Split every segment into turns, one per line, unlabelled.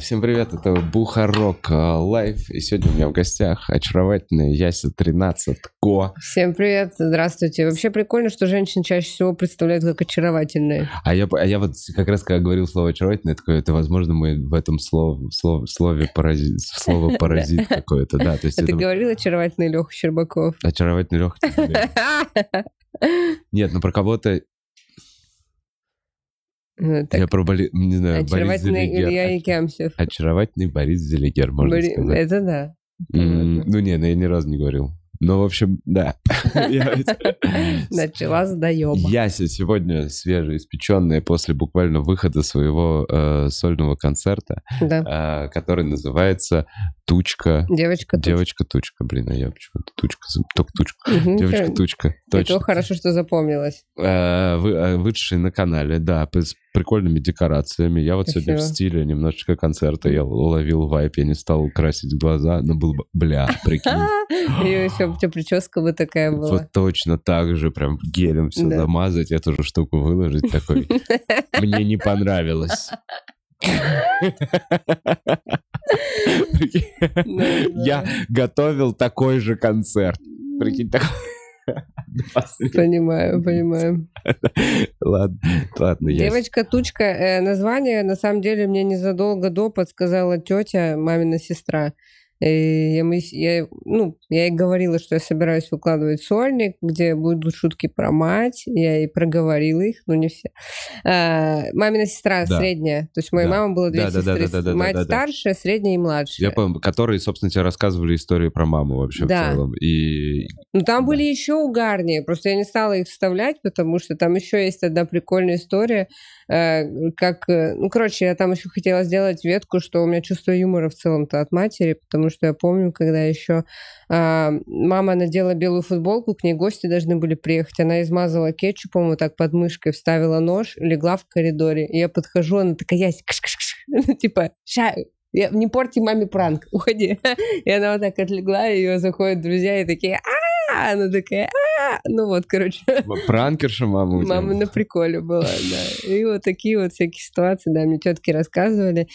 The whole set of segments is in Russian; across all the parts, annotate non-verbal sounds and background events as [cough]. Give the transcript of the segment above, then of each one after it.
Всем привет, это Бухарок Лайв, и сегодня у меня в гостях очаровательная Яся 13 Ко.
Всем привет, здравствуйте. Вообще прикольно, что женщины чаще всего представляют как очаровательные.
А я, а я вот как раз, когда говорил слово очаровательное, такое, это, возможно, мы в этом слов, слов, слове паразит, слово паразит какое-то, да. То есть
а ты говорил очаровательный Леха Щербаков?
Очаровательный Леха Нет, ну про кого-то ну, так. Я про Боли... не знаю, Борис Зелегер.
Илья Якямсев.
Очаровательный Борис Зелегер, можно Бори... сказать.
Это да.
Mm, ну не, ну я ни разу не говорил. Ну, в общем, да. [laughs]
Начала с доеба.
Яся сегодня свежеиспеченная после буквально выхода своего э, сольного концерта,
да.
э, который называется «Тучка».
Девочка-тучка.
Девочка-тучка, блин, а я почему-то тучка, только тучка. Угу, Девочка-тучка,
точно. Это хорошо, что запомнилось.
Э, вы, вышедший на канале, да, прикольными декорациями. Я вот Спасибо. сегодня в стиле немножечко концерта, я ловил вайп, я не стал красить глаза, но был, бля, прикинь. [laughs]
И еще у тебя прическа бы такая была.
Вот точно так же, прям гелем все замазать, эту же штуку выложить такой. [laughs] Мне не понравилось. [laughs] Я готовил такой же концерт. Прикинь, такой...
Понимаю, понимаю.
Ладно, ладно.
Девочка-тучка, э, название на самом деле мне незадолго до подсказала тетя, мамина сестра. И я, я, ну, я ей говорила, что я собираюсь выкладывать сольник, где будут шутки про мать. Я ей проговорила их, но не все. А, мамина сестра да. средняя. То есть моя да. мама была две да, сестры. Да, да, да, да, мать да, да, старшая, средняя и младшая.
Я помню, которые, собственно, тебе рассказывали истории про маму вообще да. в целом. И...
Ну, там да. были еще угарнее. Просто я не стала их вставлять, потому что там еще есть одна прикольная история. Э, как... Э, ну, короче, я там еще хотела сделать ветку, что у меня чувство юмора в целом-то от матери, потому что я помню, когда еще а, мама надела белую футболку, к ней гости должны были приехать. Она измазала кетчупом вот так под мышкой, вставила нож, легла в коридоре. И я подхожу, она такая, ясь, [laughs] ну, типа, ща, я, не порти маме пранк, уходи. [laughs] И она вот так отлегла, и ее заходят друзья и такие, а она такая, а ну вот, короче.
Пранкерша мама
Мама на приколе была, да. И вот такие вот всякие ситуации, да, мне тетки рассказывали.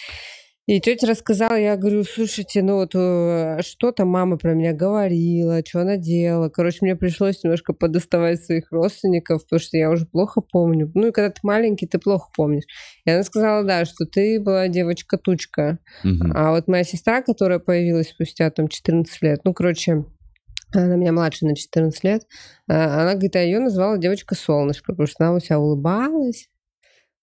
И тетя рассказала, я говорю, слушайте, ну вот э, что там мама про меня говорила, что она делала. Короче, мне пришлось немножко подоставать своих родственников, потому что я уже плохо помню. Ну и когда ты маленький, ты плохо помнишь. И она сказала, да, что ты была девочка-тучка. Угу. А вот моя сестра, которая появилась спустя там 14 лет, ну, короче, она меня младше на 14 лет, а, она, говорит, а ее назвала девочка-солнышко, потому что она у себя улыбалась.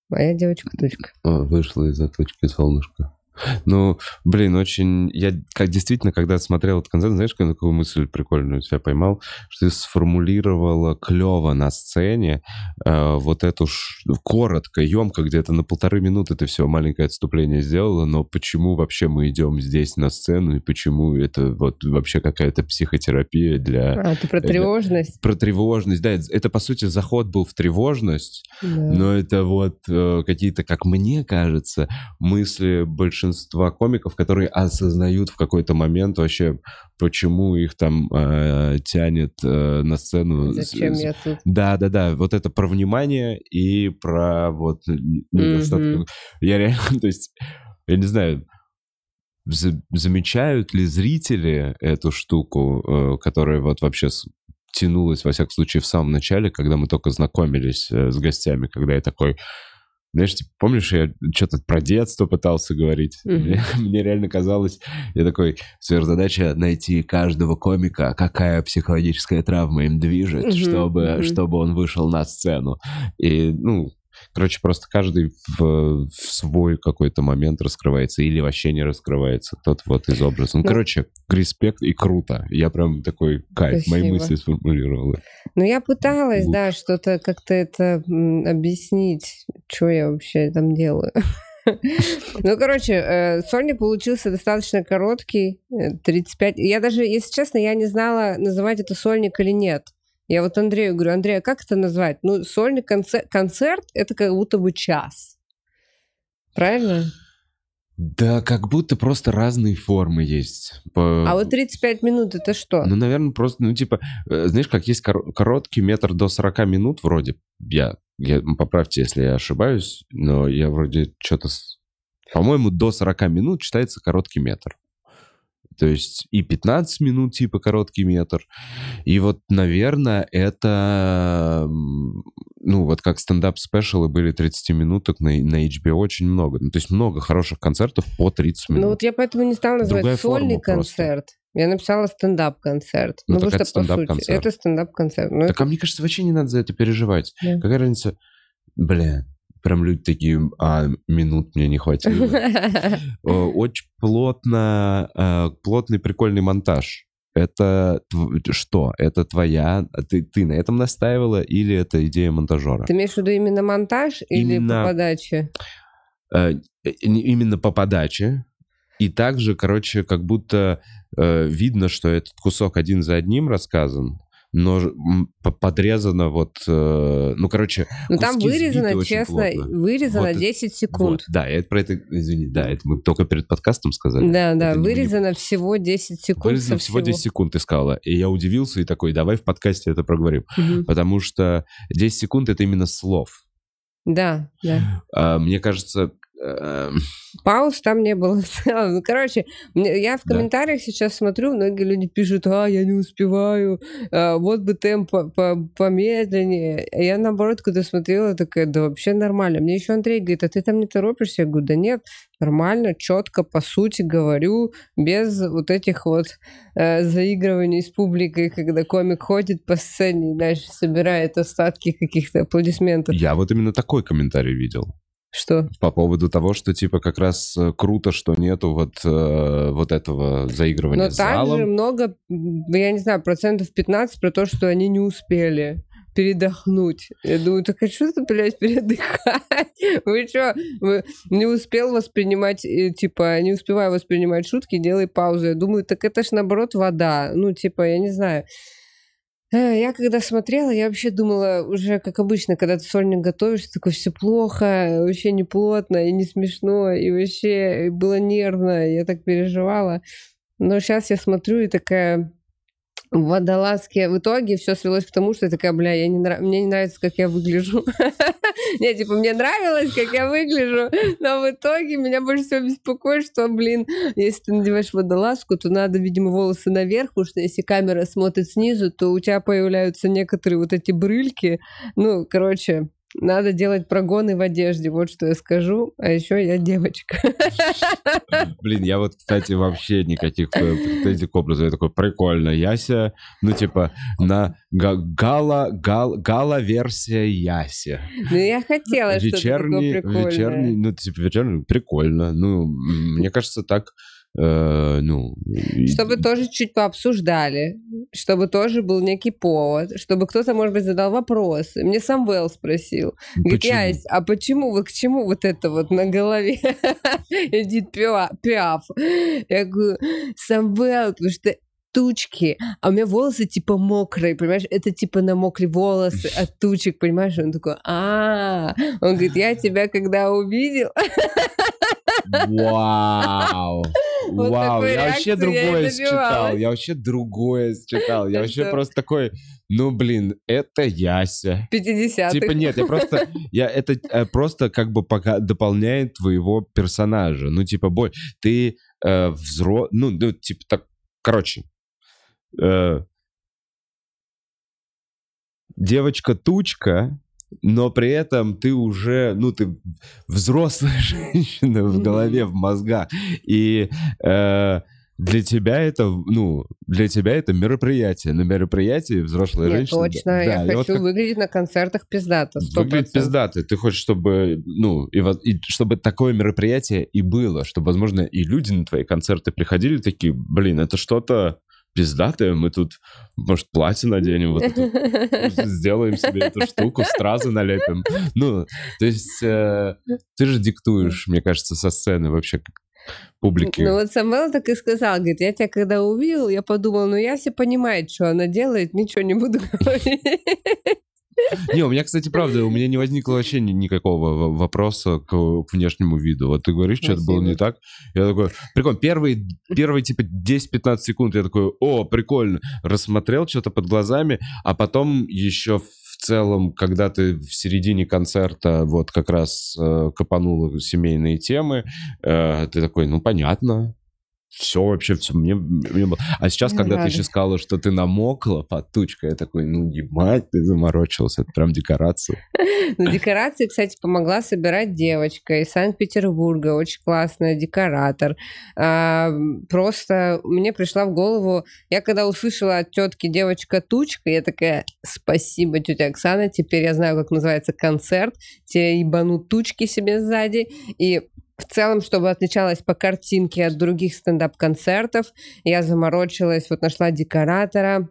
Моя девочка-тучка.
Вышла из-за точки солнышко. Ну, блин, очень... Я как действительно, когда смотрел этот концерт, знаешь, какую мысль прикольную себя поймал, что ты сформулировала клево на сцене э, вот эту ш... коротко, емко, где-то на полторы минуты ты все маленькое отступление сделала, но почему вообще мы идем здесь на сцену и почему это вот вообще какая-то психотерапия для...
А, ты про тревожность?
Про тревожность, да. Это, по сути, заход был в тревожность, да. но это вот э, какие-то, как мне кажется, мысли большинства большинства комиков, которые осознают в какой-то момент вообще, почему их там э, тянет э, на сцену.
Зачем я тут?
Да, да, да. Вот это про внимание и про вот недостаток. Mm-hmm. Я реально, [laughs] то есть, я не знаю, замечают ли зрители эту штуку, э, которая вот вообще тянулась, во всяком случае, в самом начале, когда мы только знакомились э, с гостями, когда я такой, знаешь, типа, помнишь, я что-то про детство пытался говорить? Mm-hmm. Мне, [laughs] мне реально казалось, я такой, сверхзадача найти каждого комика, какая психологическая травма им движет, mm-hmm. чтобы, mm-hmm. чтобы он вышел на сцену. И, ну, Короче, просто каждый в, в свой какой-то момент раскрывается или вообще не раскрывается. Кто-то вот из образа. Ну, ну, короче, респект и круто. Я прям такой кайф. Спасибо. Мои мысли сформулировала.
Ну, я пыталась, вот. да, что-то как-то это объяснить, что я вообще там делаю. [laughs] Ну, короче, э, сольник получился достаточно короткий, 35. Э, я даже, если честно, я не знала, называть это сольник или нет. Я вот Андрею говорю, Андрей, а как это назвать? Ну, сольный концерт, концерт это как будто бы час. Правильно?
Да, как будто просто разные формы есть.
По... А вот 35 минут это что?
Ну, наверное, просто, ну, типа, э, знаешь, как есть кор- короткий метр до 40 минут вроде, я я, поправьте, если я ошибаюсь, но я вроде что-то... По-моему, до 40 минут читается короткий метр. То есть и 15 минут типа короткий метр. И вот, наверное, это... Ну, вот как стендап-спешалы были 30 минуток на, на HBO очень много. Ну, то есть много хороших концертов по 30 минут.
Ну, вот я поэтому не стала называть
Другая
сольный
форма просто.
концерт. Я написала стендап-концерт.
Ну,
Ну, потому
это
что, по сути, это стендап-концерт. Ну,
Так, а мне кажется, вообще не надо за это переживать.
Да.
Какая разница? Бля, прям люди такие, а, минут мне не хватило. [laughs] Э, Очень плотно, э, плотный прикольный монтаж. Это что? Это твоя... Ты, ты на этом настаивала или это идея монтажера?
Ты имеешь в виду именно монтаж или
Именно-
по подаче?
Э, э, именно по подаче. И также, короче, как будто э, видно, что этот кусок один за одним рассказан, но подрезано вот... э, ну, короче,
Ну, там вырезано, честно,
плотно.
вырезано
Вот это-
10 секунд.
вот, да, я про это, извини, да, это мы только перед подкастом сказали.
Да, да,
Это не-
вырезано всего 10 секунд.
Вырезано всего 10 секунд, ты сказала. И я удивился и такой, давай в подкасте это проговорим.
Мгм.
Потому что 10 секунд — это именно слов.
Да, да.
А, мне кажется... э,
Пауз там не было. [laughs] Ну, короче, я в
Да.
комментариях сейчас смотрю, многие люди пишут, а, я не успеваю, а, вот бы темп по- по- помедленнее. А я, наоборот, когда смотрела, такая, да вообще нормально. Мне еще Андрей говорит, а ты там не торопишься? Я говорю, да нет, нормально, четко, по сути говорю, без вот этих вот э, заигрываний с публикой, когда комик ходит по сцене и дальше собирает остатки каких-то аплодисментов.
я вот именно такой комментарий видел.
Что?
По поводу того, что, типа, как раз э, круто, что нету вот, э, вот этого заигрывания
Но
с
также
залом.
много, м, я не знаю, процентов 15 про то, что они не успели передохнуть. Я думаю, так а что ты, блядь, передыхать? [laughs] Вы что, не успел воспринимать, э, типа, не успеваю воспринимать шутки, делай паузу. Я думаю, так это ж наоборот вода. Ну, типа, я не знаю. Э, Я когда смотрела, я вообще думала, уже как обычно, когда ты сольник готовишь, такое все плохо, вообще не плотно и не смешно, и вообще было нервно, я так переживала. Но сейчас я смотрю и такая в водолазке. В итоге все свелось к тому, что я такая, бля, я не нрав- мне не нравится, как я выгляжу. [laughs] Не, типа, мне нравилось, как я выгляжу, но в итоге меня больше всего беспокоит, что, блин, если ты надеваешь водолазку, то надо, видимо, волосы наверх, потому что если камера смотрит снизу, то у тебя появляются некоторые вот эти брыльки. Ну, короче, надо делать прогоны в одежде, вот что я скажу. А еще я девочка. [laughs]
Блин, я вот, кстати, вообще никаких э, претензий к образу. Я такой, прикольно, Яся, ну, типа, на га- гала, гал, гала-версия Яси.
Ну, я хотела что-то
вечерний,
такое прикольное.
вечерний, ну, типа, вечерний, прикольно. Ну, мне кажется, так, э, ну... и-
Чтобы тоже чуть пообсуждали, чтобы тоже был некий повод, чтобы кто-то, может быть, задал вопросы. Мне сам Вэл спросил. Говорит,
Почему?
Ясь, а почему вы к чему вот это вот на голове? [laughs] Эдит Пиа- Пиаф. Я говорю, Самвел, потому что тучки, а у меня волосы типа мокрые, понимаешь, это типа на мокрые волосы от [laughs] тучек, понимаешь? Он такой, а, он говорит, я тебя когда увидел, [laughs]
Вау! [laughs]
Вот
Вау, я вообще
реакции я
другое считал. Я вообще другое считал. Я вообще просто такой, ну, блин, это Яся.
50-х.
Типа нет, я просто, я это э, просто как бы пока дополняет твоего персонажа. Ну типа, бой, ты э, взро, ну, ну типа так, короче, э, девочка тучка, но при этом ты уже, ну ты взрослая [laughs] женщина в голове, в мозгах, и э, для тебя это, ну, для тебя это мероприятие. На мероприятии взрослая
Нет,
женщина.
точно.
да,
я
и вот
хочу
как-
выглядеть на концертах пиздато. 100%.
Выглядит пиздато. Ты хочешь, чтобы, ну, и, и чтобы такое мероприятие и было, чтобы, возможно, и люди на твои концерты приходили такие, блин, это что-то пиздатое, мы тут, может, платье наденем, вот это, [laughs] сделаем себе эту штуку, стразы налепим. Ну, то есть э, ты же диктуешь, мне кажется, со сцены вообще публике.
Ну вот Самвел так и сказал, говорит, я тебя когда увидел, я подумал, ну Яся понимает, что она делает, ничего не буду говорить.
Не, у меня, кстати, правда, у меня не возникло вообще ни- никакого вопроса к, внешнему виду. Вот ты говоришь, что-то было не так. Я такой, прикольно. Первые, первые типа 10-15 секунд я такой, о, прикольно. Рассмотрел что-то под глазами, а потом еще в целом, когда ты в середине концерта вот как раз э, копанул семейные темы, э, ты такой, ну, понятно, все вообще, все, мне, мне было... А сейчас,
Я
когда
рада.
ты еще сказала, что ты намокла под тучкой, я такой, ну, ебать, ты заморочился, это прям декорация. [laughs]
На декорации, кстати, помогла собирать девочка из Санкт-Петербурга, очень классная декоратор. А, Просто мне пришла в голову, я когда услышала от тетки девочка-тучка, я такая, спасибо, тетя Оксана, теперь я знаю, как называется концерт, тебе ебанут тучки себе сзади, и в целом, чтобы отличалась по картинке от других стендап-концертов, я заморочилась, вот нашла декоратора,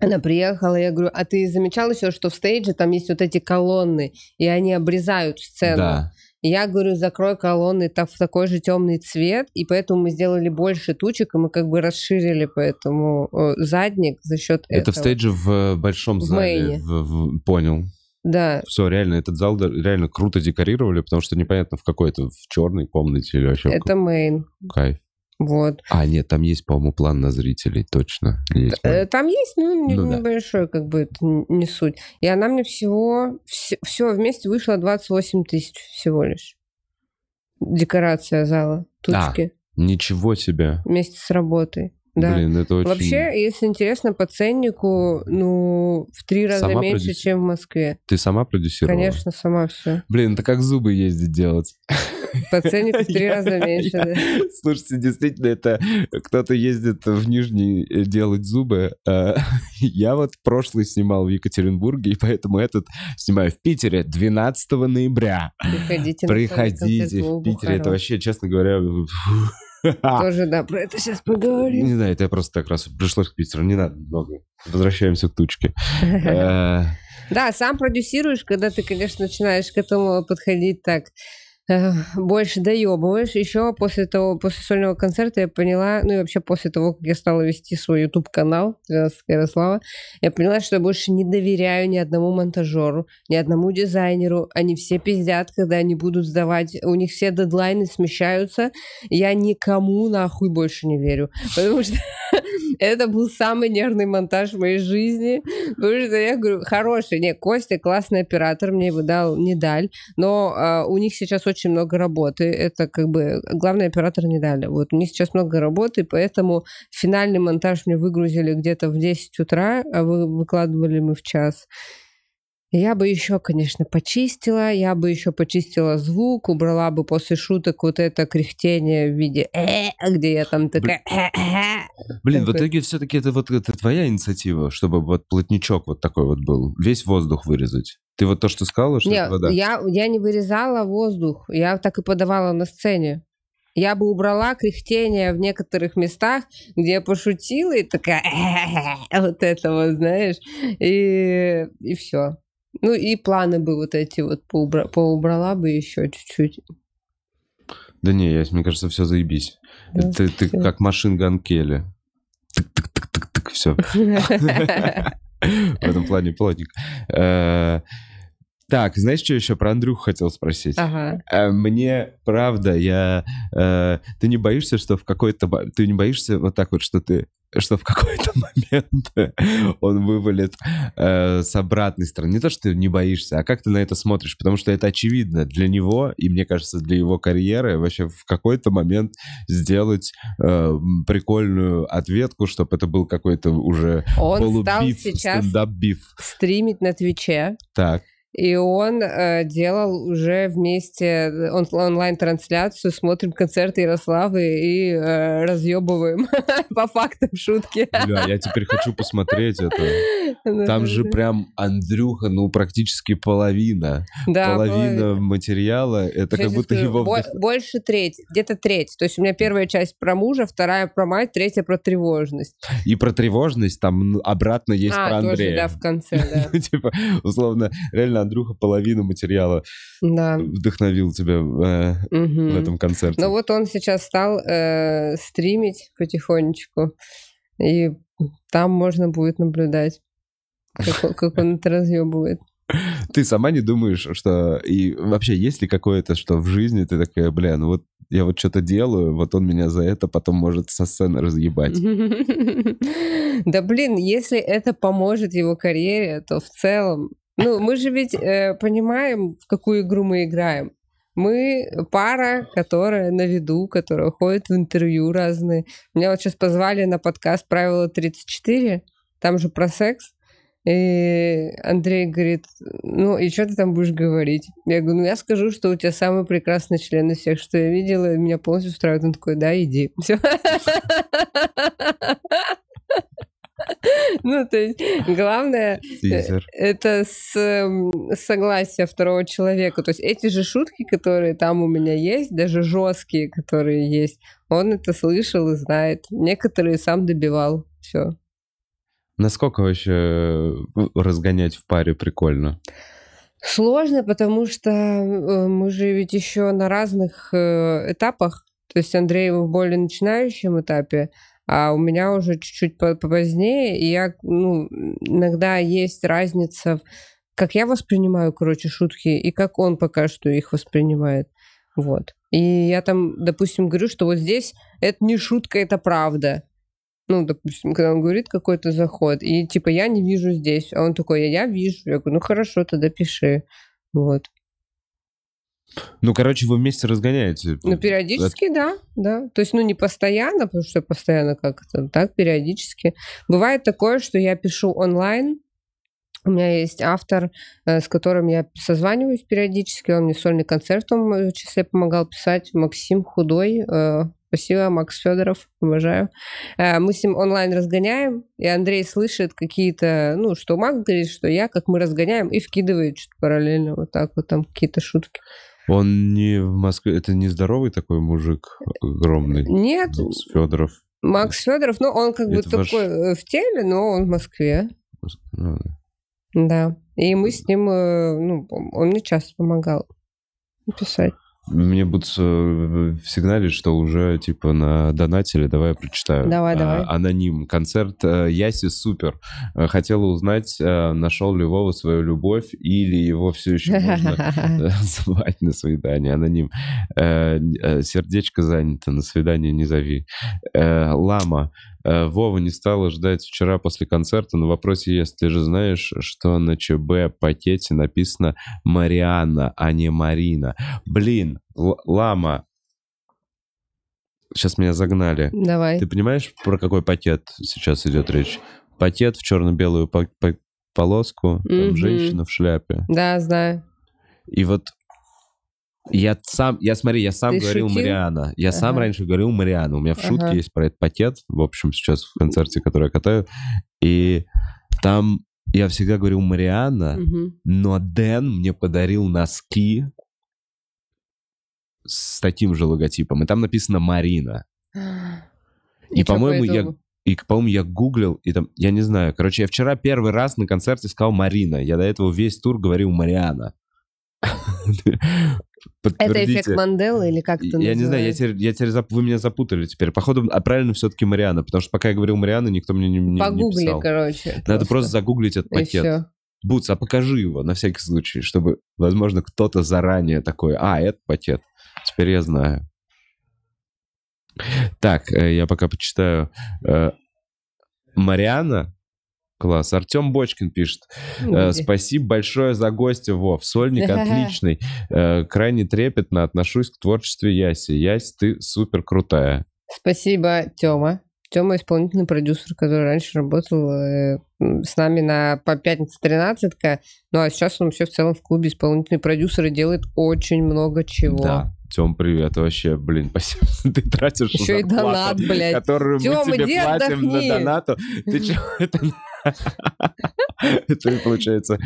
она приехала, я говорю, а ты замечал еще, что в стейдже там есть вот эти колонны, и они обрезают сцену?
Да.
Я говорю, закрой колонны так, в такой же темный цвет, и поэтому мы сделали больше тучек, и мы как бы расширили поэтому э, задник за счет
Это
этого.
в стейдже в большом
В
зале.
мейне.
в- в- понял.
Да,
Все, реально, этот зал да- реально круто декорировали, потому что непонятно, в какой-то, в черной комнате или вообще
это мейн.
какой- кайф.
Вот.
А, нет, там есть, по-моему, план на зрителей, точно. Есть.
Э, Там есть, ну,
Ну да.
небольшой, как бы, это не суть. И она мне всего, все, вместе вышло 28 тысяч всего лишь. Декорация зала,
А,
тучки,
Ничего себе.
вместе с работой. Да.
Блин, это очень...
Вообще, если интересно, по ценнику, ну, в три раза
Сама
меньше,
продюсер-
чем в Москве.
Ты сама продюсировала?
Конечно, сама все.
Блин, это как зубы ездить делать.
По ценнику в три раза меньше. да.
Слушайте, действительно, это кто-то ездит в Нижний э, делать зубы. Э, [laughs] Я вот прошлый снимал в Екатеринбурге, и поэтому этот снимаю в Питере 12 ноября.
Приходите
Приходите в Питере. Это вообще, честно говоря... [laughs]
Тоже, да, про это сейчас поговорим.
Не знаю, это я просто так раз пришлось к Питеру. Не надо много. Возвращаемся к тучке. Э, [laughs]
Да, сам продюсируешь, когда ты, конечно, начинаешь к этому подходить так больше доебываешь. Еще после того, после сольного концерта я поняла, ну и вообще после того, как я стала вести свой YouTube-канал 12 Ярослава, я поняла, что я больше не доверяю ни одному монтажеру, ни одному дизайнеру. Они все пиздят, когда они будут сдавать. У них все дедлайны смещаются. Я никому нахуй больше не верю. [laughs] Потому что это был самый нервный монтаж в моей жизни. Потому что я говорю, хороший. Не, Костя классный оператор, мне его дал не даль. Но а, у них сейчас очень много работы. Это как бы главный оператор не дали. Вот них сейчас много работы, поэтому финальный монтаж мне выгрузили где-то в 10 утра, а вы, выкладывали мы в час. Я бы еще, конечно, почистила, я бы еще почистила звук, убрала бы после шуток вот это кряхтение в виде «э», где я там такая «э-э».
Блин, в итоге все-таки это вот это твоя инициатива, чтобы вот плотничок вот такой вот был, весь воздух вырезать. Ты вот то, что сказала, что
Не,
это вода?
я, я не вырезала воздух, я так и подавала на сцене. Я бы убрала кряхтение в некоторых местах, где я пошутила и такая вот это вот, знаешь, и, и все. Ну и планы бы вот эти вот поубра- поубрала бы еще чуть-чуть.
Да не, я, мне кажется, все заебись.
Да,
ты ты
всё.
как машин ган Келли. Тык-тык-тык-тык-тык, все. В этом плане плотник. Э, Так, знаешь, что еще про Андрюху хотел спросить?
Ага.
Э, Мне, правда, я... э, Ты не боишься, что в какой-то... Ты не боишься вот так вот, что ты что в какой-то [laughs] момент он вывалит э, с обратной стороны. Не то, что ты не боишься, а как ты на это смотришь, потому что это очевидно для него, и мне кажется, для его карьеры вообще в какой-то момент сделать э, прикольную ответку, чтобы это был какой-то уже
Он стал
полубиф,
сейчас
стендап-биф.
стримить на Твиче.
Так.
И он э, делал уже вместе он, онлайн-трансляцию, смотрим концерты Ярославы и э, разъебываем [laughs] по фактам шутки.
Бля, я теперь хочу посмотреть это. Там же прям Андрюха, ну, практически половина.
Да,
половина материала, это как будто его...
Больше треть, где-то треть. То есть у меня первая часть про мужа, вторая про мать, третья про тревожность.
И про тревожность там обратно есть
а,
про
тоже,
Андрея.
да, в конце, да. [laughs]
Типа, условно, реально Андрюха половину материала
Да.
вдохновил тебя э, в
Мгм.
этом концерте.
Ну вот он сейчас стал э, стримить потихонечку, и там можно будет наблюдать, как, он- как он это разъебывает.
Ты сама не думаешь, что... И вообще, есть ли какое-то, что в жизни ты такая, бля, ну вот я вот что-то делаю, вот он меня за это потом может со сцены разъебать. [laughs]
Да блин, если это поможет его карьере, то в целом Ну, мы же ведь э, понимаем, в какую игру мы играем. Мы пара, которая на виду, которая ходит в интервью разные. Меня вот сейчас позвали на подкаст «Правило 34», там же про секс. И Андрей говорит, ну и что ты там будешь говорить? Я говорю, ну я скажу, что у тебя самый прекрасный член из всех, что я видела, и меня полностью устраивает. Он такой, да, иди. Все. [laughs] Ну, то есть, главное, э, это с согласия второго человека. То есть, эти же шутки, которые там у меня есть, даже жесткие, которые есть, он это слышал и знает. Некоторые сам добивал. Все.
Насколько вообще э, разгонять в паре прикольно?
Сложно, потому что э, мы же ведь еще на разных этапах. То есть Андрей в более начинающем этапе, а у меня уже чуть-чуть позднее, и я, ну, иногда есть разница, как я воспринимаю, короче, шутки, и как он пока что их воспринимает. Вот. И я там, допустим, говорю, что вот здесь это не шутка, это правда. Ну, допустим, когда он говорит какой-то заход, и типа я не вижу здесь, а он такой, я, я вижу. Я говорю, ну хорошо, тогда пиши. Вот.
Ну, короче, вы вместе разгоняете.
Ну, периодически, Это... да, да. То есть, ну, не постоянно, потому что постоянно как-то, так, периодически. Бывает такое, что я пишу онлайн, у меня есть автор, э, с которым я созваниваюсь периодически, он мне сольный концерт в том числе помогал писать, Максим Худой, э, Спасибо, Макс Федоров. Э, мы с ним онлайн разгоняем, и Андрей слышит какие-то, ну, что Макс говорит, что я, как мы разгоняем, и вкидывает что-то параллельно, вот так вот там какие-то шутки.
Он не в Москве, это не здоровый такой мужик огромный?
Нет.
Макс Федоров.
Макс Федоров, ну, он как это бы такой э, в теле, но он в Москве. Ну, да. И мы с ним, э, ну, он мне часто помогал писать.
Мне будут э, сигналить, что уже типа на донатили. Давай я прочитаю.
Давай, а, давай.
Аноним. Концерт э, Яси супер. Э, хотела узнать, нашел ли Вова свою любовь или его все еще [laughs] можно [laughs] звать на свидание. Аноним. Сердечко занято. На свидание не зови. Лама. Э, Вова не стала ждать вчера после концерта. На вопросе есть, ты же знаешь, что на ЧБ пакете написано Марианна, а не Марина. Блин, лама, сейчас меня загнали.
Давай.
Ты понимаешь, про какой пакет сейчас идет речь? Пакет в черно-белую по по полоску, там mm-hmm. женщина в шляпе.
Да, знаю.
И вот я сам, я смотри, я сам Ты говорил шутил? Мариана. Я ага. сам раньше говорил Мариана. У меня в шутке ага. есть про этот пакет, в общем, сейчас в концерте, который я катаю. И там я всегда говорил Мариана, угу. но Дэн мне подарил носки с таким же логотипом. И там написано Марина. И, и по-моему, я... И, по-моему, я гуглил, и там, я не знаю. Короче, я вчера первый раз на концерте сказал Марина. Я до этого весь тур говорил Мариана. [laughs]
Это эффект Манделы или как
это Я не знаю, я теперь, я теперь зап... вы меня запутали теперь. Походу, а правильно все-таки Мариана, потому что пока я говорил Мариана, никто мне не, не,
Погугли,
не писал.
короче.
Надо просто, просто загуглить этот пакет. Бутс, а покажи его на всякий случай, чтобы, возможно, кто-то заранее такой, а, это пакет. Теперь я знаю. Так, э, я пока почитаю. Э, Мариана Класс. Артем Бочкин пишет. Э, спасибо большое за гостя, Вов. Сольник [laughs] отличный. Э, крайне трепетно отношусь к творчеству Яси. Ясь, ты супер крутая.
Спасибо, Тёма. Тёма исполнительный продюсер, который раньше работал э, с нами на по пятнице 13 Ну а сейчас он все в целом в клубе исполнительный продюсер и делает очень много чего.
Да. Тем, привет, вообще, блин, [laughs] спасибо, ты тратишь
Еще зарплату, и донат, блядь.
которую Тёма, мы тебе платим отдохни. на донату. Ты что, [laughs] это Это получается...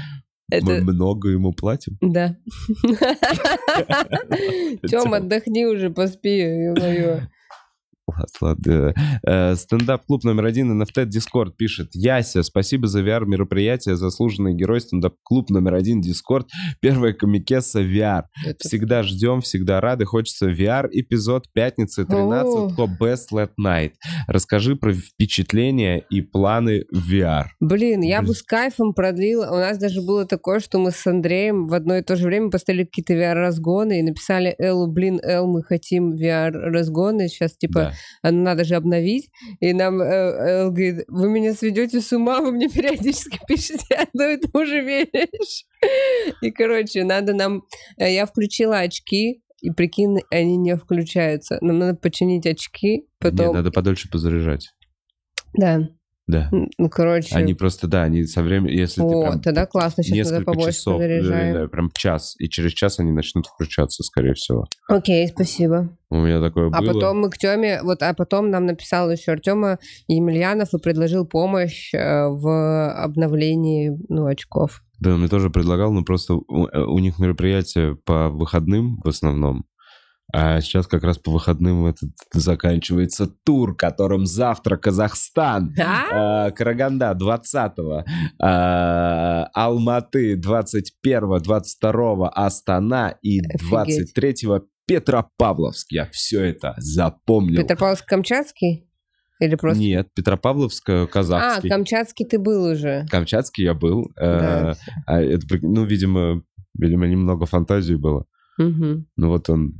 Это... Мы много ему платим?
Да. [laughs] Тём, отдохни уже, поспи.
Ладно. Э, стендап-клуб номер один NFT Discord пишет. Яся, спасибо за VR-мероприятие, заслуженный герой. Стендап-клуб номер один Discord. Первая комикесса VR. Это... Всегда ждем, всегда рады. Хочется VR. Эпизод пятницы 13 по Best Late Night. Расскажи про впечатления и планы VR.
Блин, я бы с кайфом продлила. У нас даже было такое, что мы с Андреем в одно и то же время поставили какие-то VR-разгоны и написали Эллу, блин, Эл, мы хотим VR-разгоны. Сейчас типа... Да надо же обновить. И нам э, Эл говорит, вы меня сведете с ума, вы мне периодически [laughs] пишете одну и ту же вещь. И, короче, надо нам... э, Я включила очки, и прикинь, они не включаются. Нам надо починить очки,
Нет,
потом...
надо подольше позаряжать.
Да,
Да.
ну, короче...
Они просто, да, они со временем, если ты
О,
прям
тогда классно, сейчас надо
несколько
побольше
часов,
заряжаем.
да, прям час, и через час они начнут включаться, скорее всего.
Окей, спасибо.
У меня такое
А
было.
потом мы к Теме, вот, а потом нам написал еще Артема Емельянов и предложил помощь э, в обновлении, ну, очков.
Да, он мне тоже предлагал, но просто у, э, у них мероприятие по выходным в основном. А сейчас как раз по выходным этот заканчивается тур, которым завтра Казахстан,
А?
а, Караганда 20-го, а, Алматы 21-го, 22-го, Астана и
Офигеть.
23-го Петропавловск. Я все это запомнил.
Петропавловск-Камчатский? Или просто...
Нет, Петропавловск,
А,
казахский.
Камчатский ты был уже.
Камчатский я был.
Да.
э, а это, ну, видимо, видимо, немного фантазии было.
Мгм.
Ну вот он,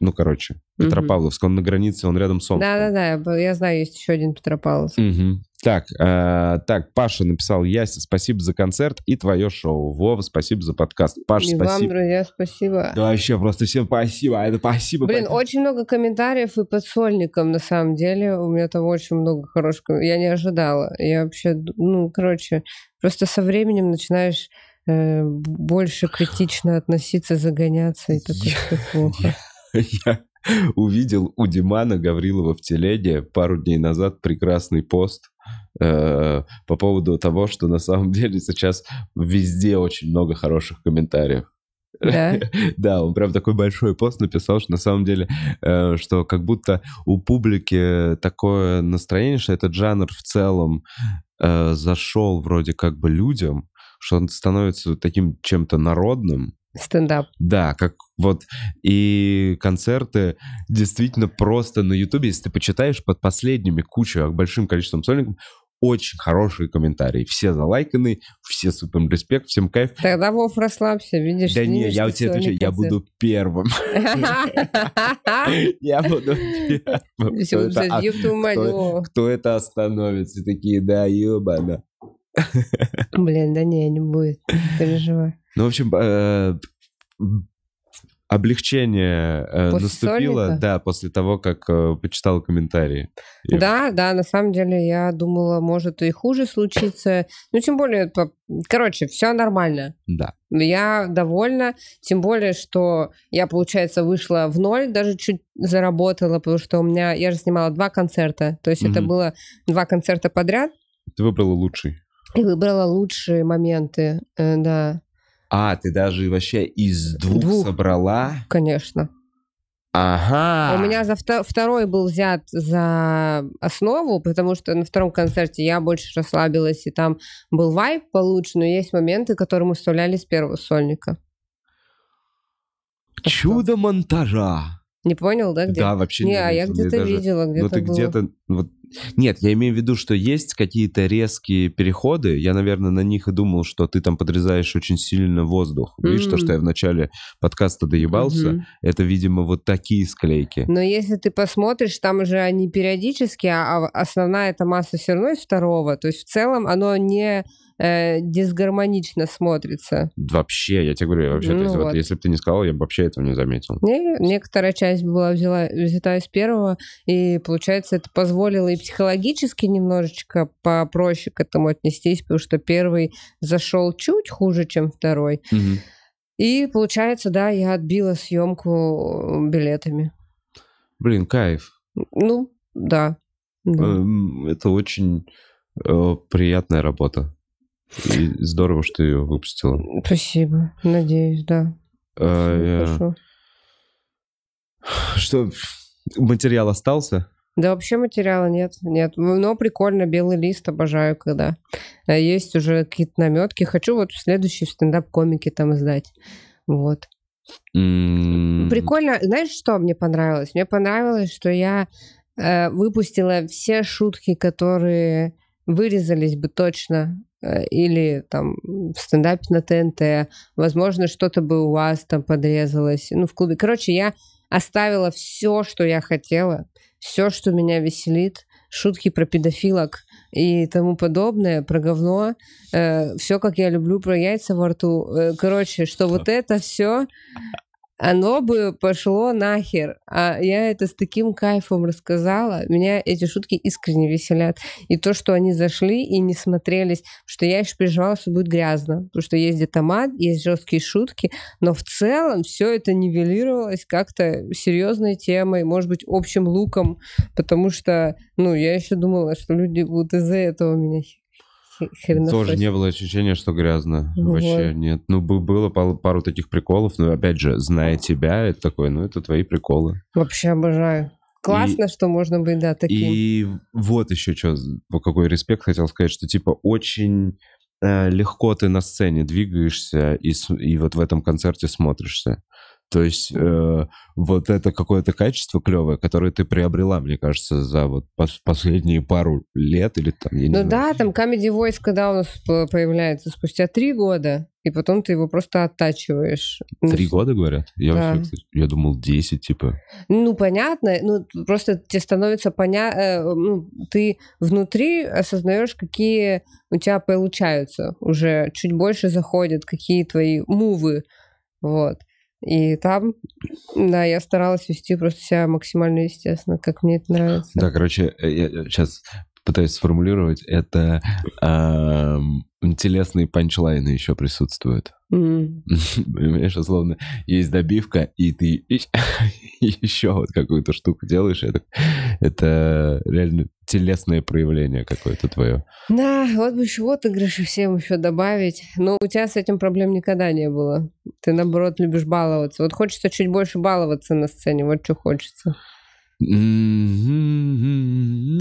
ну, короче. Петропавловск, он на границе, он рядом с Омском.
Да-да-да, я знаю, есть еще один Петропавловск.
Мгм. Так, э, так, Паша написал, Яся, спасибо за концерт и твое шоу. Вова, спасибо за подкаст. Паша,
И вам,
спасибо.
друзья, спасибо.
Да вообще, просто всем спасибо. Это спасибо.
Блин,
спасибо.
очень много комментариев и под сольником, на самом деле. У меня там очень много хороших... Я не ожидала. Я вообще, ну, короче, просто со временем начинаешь э, больше критично относиться, загоняться, и такое всё плохо. [laughs]
Я увидел у Димана Гаврилова в телеге пару дней назад прекрасный пост э, по поводу того, что на самом [laughs] деле сейчас везде очень много хороших комментариев.
Да? [laughs]
Да, он прям такой большой пост написал, что на самом деле, э, что как будто у публики такое настроение, что этот жанр в целом э, зашел вроде как бы людям, что он становится таким чем-то народным,
Стендап.
да, как вот и концерты действительно просто на Ютубе, если ты почитаешь под последними кучу, а, большим количеством сольников, очень хорошие комментарии. Все залайканы, все супер респект, всем кайф.
Тогда, Вов, расслабься, видишь,
Да не, я тебя отвечаю, [laughs] я буду первым. Я буду первым. Кто это-
ёб твою мать,
кто-
Вова.
Кто это остановит? Все такие, да, ебано.
Блин, да не, не будет, не переживай.
Ну, в общем, э, облегчение э, наступило,
сольника?
да, после того, как э, почитал комментарии. И-
Да, да, на самом деле я думала, может и хуже случиться. Ну, тем более, короче, все нормально.
Да.
Я довольна, тем более, что я, получается, вышла в ноль, даже чуть заработала, потому что у меня, я же снимала два концерта, то есть это
Мгм.
было два концерта подряд,
Ты выбрала лучший.
И выбрала лучшие моменты, э, да,
А, ты даже вообще из двух,
Двух.
собрала?
конечно.
Ага.
У меня за вто- второй был взят за основу, потому что на втором концерте я больше расслабилась, и там был вайп получше, но есть моменты, которые мы вставляли с первого сольника.
Чудо монтажа.
Не понял, да, где?
Да, вообще
не, а я где-то
даже-
видела, где-то
Ну, ты
было.
где-то... Вот... Нет, я имею в виду, что есть какие-то резкие переходы. Я, наверное, на них и думал, что ты там подрезаешь очень сильно воздух. Видишь, то, что я в начале подкаста доебался,
Мгм.
это, видимо, вот такие склейки.
Но если ты посмотришь, там уже они периодически, а а основная эта масса все равно из второго. То есть в целом оно не э, дисгармонично смотрится.
Вообще, я тебе говорю, вообще, то
Ну
есть, вот
вот.
если бы ты не сказал, я бы вообще этого не заметил.
Не- некоторая часть была взяла, взята из первого, и, получается, это позволило и психологически немножечко попроще к этому отнестись, потому что первый зашел чуть хуже, чем второй.
Мгм.
И, получается, да, я отбила съемку билетами.
Блин, кайф.
Ну, да. да.
Эм, Это очень э, приятная работа. И здорово, что ты ее выпустила.
Спасибо. Надеюсь, да.
Я-
хорошо.
Что, материал остался?
Да вообще материала нет, нет. Но прикольно, белый лист обожаю, когда э, есть уже какие-то наметки. Хочу вот в следующий стендап-комике там издать. Вот.
М,
Прикольно. Знаешь, что мне понравилось? Мне понравилось, что я э, выпустила все шутки, которые вырезались бы точно э, или там в стендапе на ТНТ. Возможно, что-то бы у вас там подрезалось. Ну, в клубе. Короче, я оставила все, что я хотела. все, что меня веселит, шутки про педофилок и тому подобное, про говно, э, все, как я люблю, про яйца во рту. Э, короче, что вот это все оно бы пошло нахер. А я это с таким кайфом рассказала. Меня эти шутки искренне веселят. И то, что они зашли и не смотрелись, что я еще переживала, что будет грязно. Потому что есть детомат, есть жесткие шутки, но в целом все это нивелировалось как-то серьезной темой, может быть, общим луком, потому что, ну, я еще думала, что люди будут из-за этого меня
хреносось. Тоже не было ощущения, что грязно. Вот. Вообще нет. Ну, было пару таких приколов, но опять же, зная тебя, это такое, ну, это твои приколы.
Вообще обожаю. Классно, и, что можно быть, да, таким.
И вот еще что, какой респект хотел сказать, что типа очень э, легко ты на сцене двигаешься и, и вот в этом концерте смотришься. То есть э, вот это какое-то качество клевое, которое ты приобрела, мне кажется, за вот пос последние пару лет или там, я не
Ну
знаю.
да, там Comedy Voice, когда у нас появляется спустя три года, и потом ты его просто оттачиваешь.
Ну, три года, говорят? Я, да. вообще, я думал, десять, типа.
Ну, понятно. Ну, просто тебе становится понятно... Э, ну, ты внутри осознаешь, какие у тебя получаются. Уже чуть больше заходят, какие твои мувы. Вот. И там, да, я старалась вести просто себя максимально естественно, как мне это нравится.
Да, короче, э, я сейчас пытаюсь сформулировать, это э, телесные панчлайны еще присутствуют. Mm. Понимаешь, условно, есть добивка, и ты еще вот какую-то штуку делаешь, это, это реально телесное проявление какое-то твое.
Да, вот бы еще вот игрыши всем еще добавить. Но у тебя с этим проблем никогда не было. Ты, наоборот, любишь баловаться. Вот хочется чуть больше баловаться на сцене, вот что хочется. Ты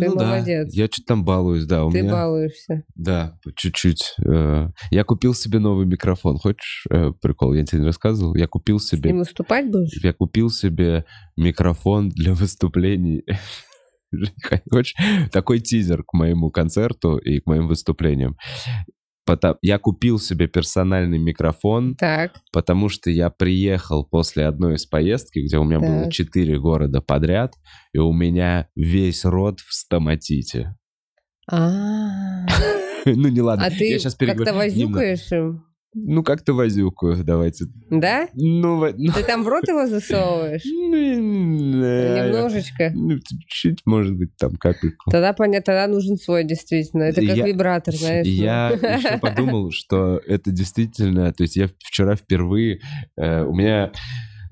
ну, молодец. Да. Я что-то там балуюсь, да.
У
Ты
меня... балуешься.
Да, чуть-чуть. Э, я купил себе новый микрофон. Хочешь э, прикол? Я тебе не рассказывал. Я купил себе... С
ним выступать будешь?
Я купил себе микрофон для выступлений. [laughs] Хочешь? Такой тизер к моему концерту и к моим выступлениям. Я купил себе персональный микрофон,
так.
потому что я приехал после одной из поездки, где у меня так. было четыре города подряд, и у меня весь рот в стоматите.
А. [laughs]
Ну не ладно.
А ты как-то возюкаешь им?
Ну, как-то возюкаю, давайте.
Да?
Ну, ну...
Ты там в рот его засовываешь? [laughs] Немножечко?
Ну, чуть, может быть, там капельку.
Тогда понятно, тогда нужен свой, действительно. Это как вибратор, знаешь.
Я [laughs] еще подумал, что это действительно... То есть я вчера впервые... Э, у меня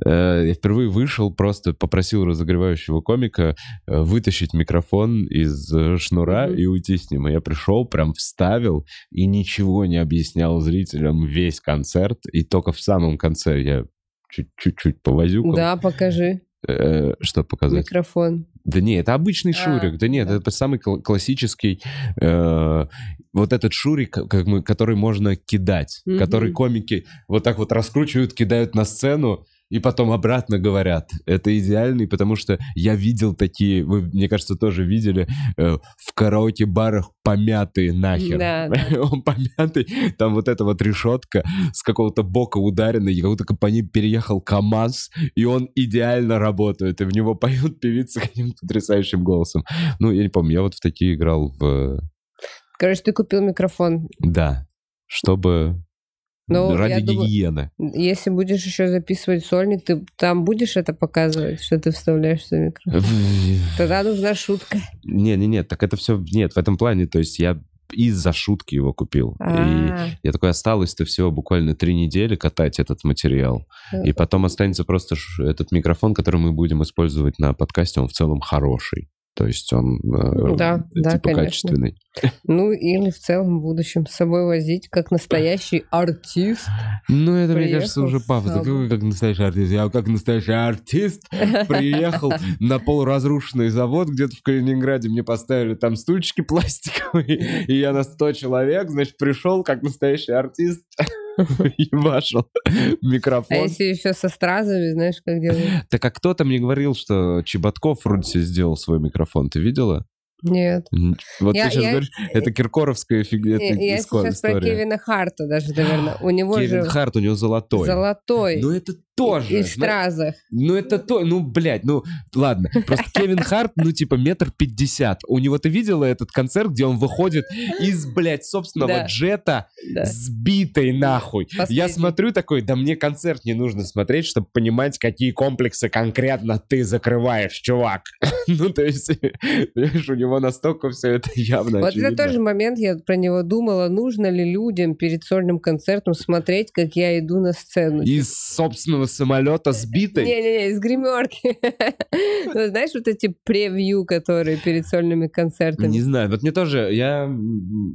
я впервые вышел, просто попросил разогревающего комика э, вытащить микрофон из э, шнура и уйти с ним. И я пришел, прям вставил и ничего не объяснял зрителям весь концерт. И только в самом конце я чуть-чуть повозюкал.
Да, покажи.
Э, что показать?
Микрофон.
Да не, это обычный а, шурик. Да нет, да. это самый классический э, вот этот шурик, как мы, который можно кидать, mm-hmm. который комики вот так вот раскручивают, кидают на сцену и потом обратно говорят. Это идеальный, потому что я видел такие, вы, мне кажется, тоже видели э, в караоке-барах помятые нахер.
Да, да. [laughs]
Он помятый, там вот эта вот решетка с какого-то бока ударенной, и какой-то по ней переехал КАМАЗ, и он идеально работает, и в него [laughs] поют певицы каким-то потрясающим голосом. Ну, я не помню, я вот в такие играл в...
Короче, ты купил микрофон.
Да, чтобы ну, Ради гигиены.
Думаю, если будешь еще записывать сольник, ты там будешь это показывать, что ты вставляешь в микрофон? Тогда нужна шутка.
Не-не-не, так это все... Нет, в этом плане, то есть я из-за шутки его купил. А-а-а. И я такой, осталось-то всего буквально три недели катать этот материал. И потом останется просто этот микрофон, который мы будем использовать на подкасте, он в целом хороший. То есть он э, да, типа да, качественный.
Ну, или в целом в будущем с собой возить, как настоящий артист.
Ну, это, мне кажется, уже пафосно. Какой как настоящий артист? Я как настоящий артист приехал на полуразрушенный завод где-то в Калининграде. Мне поставили там стульчики пластиковые, и я на 100 человек, значит, пришел как настоящий артист. [laughs] ебашил микрофон. А
если еще со стразами, знаешь, как делают? [laughs]
Так а кто-то мне говорил, что Чеботков вроде себе сделал свой микрофон. Ты видела?
Нет.
Вот я, ты сейчас я, говоришь, это киркоровская фигня.
Я, я сейчас история. про Кевина Харта даже, наверное. У него
Кевин
же...
Харт, у него золотой.
Золотой.
Ну это тоже.
И в стразах.
Ну, это то, ну, блядь, ну, ладно. Просто Кевин Харт, ну, типа, метр пятьдесят. У него, ты видела этот концерт, где он выходит из, блядь, собственного
Да.
джета,
Да.
сбитый нахуй. Я
Последний.
смотрю такой, да мне концерт не нужно смотреть, чтобы понимать, какие комплексы конкретно ты закрываешь, чувак. [laughs] Ну, то есть, понимаешь, у него настолько все это явно
Вот
очевидно.
это тоже момент, я про него думала, нужно ли людям перед сольным концертом смотреть, как я иду на сцену.
Из собственного самолета сбитый?
Не-не-не, из гримерки. [laughs] Ну, знаешь, вот эти превью, которые перед сольными концертами.
Не знаю, вот мне тоже, я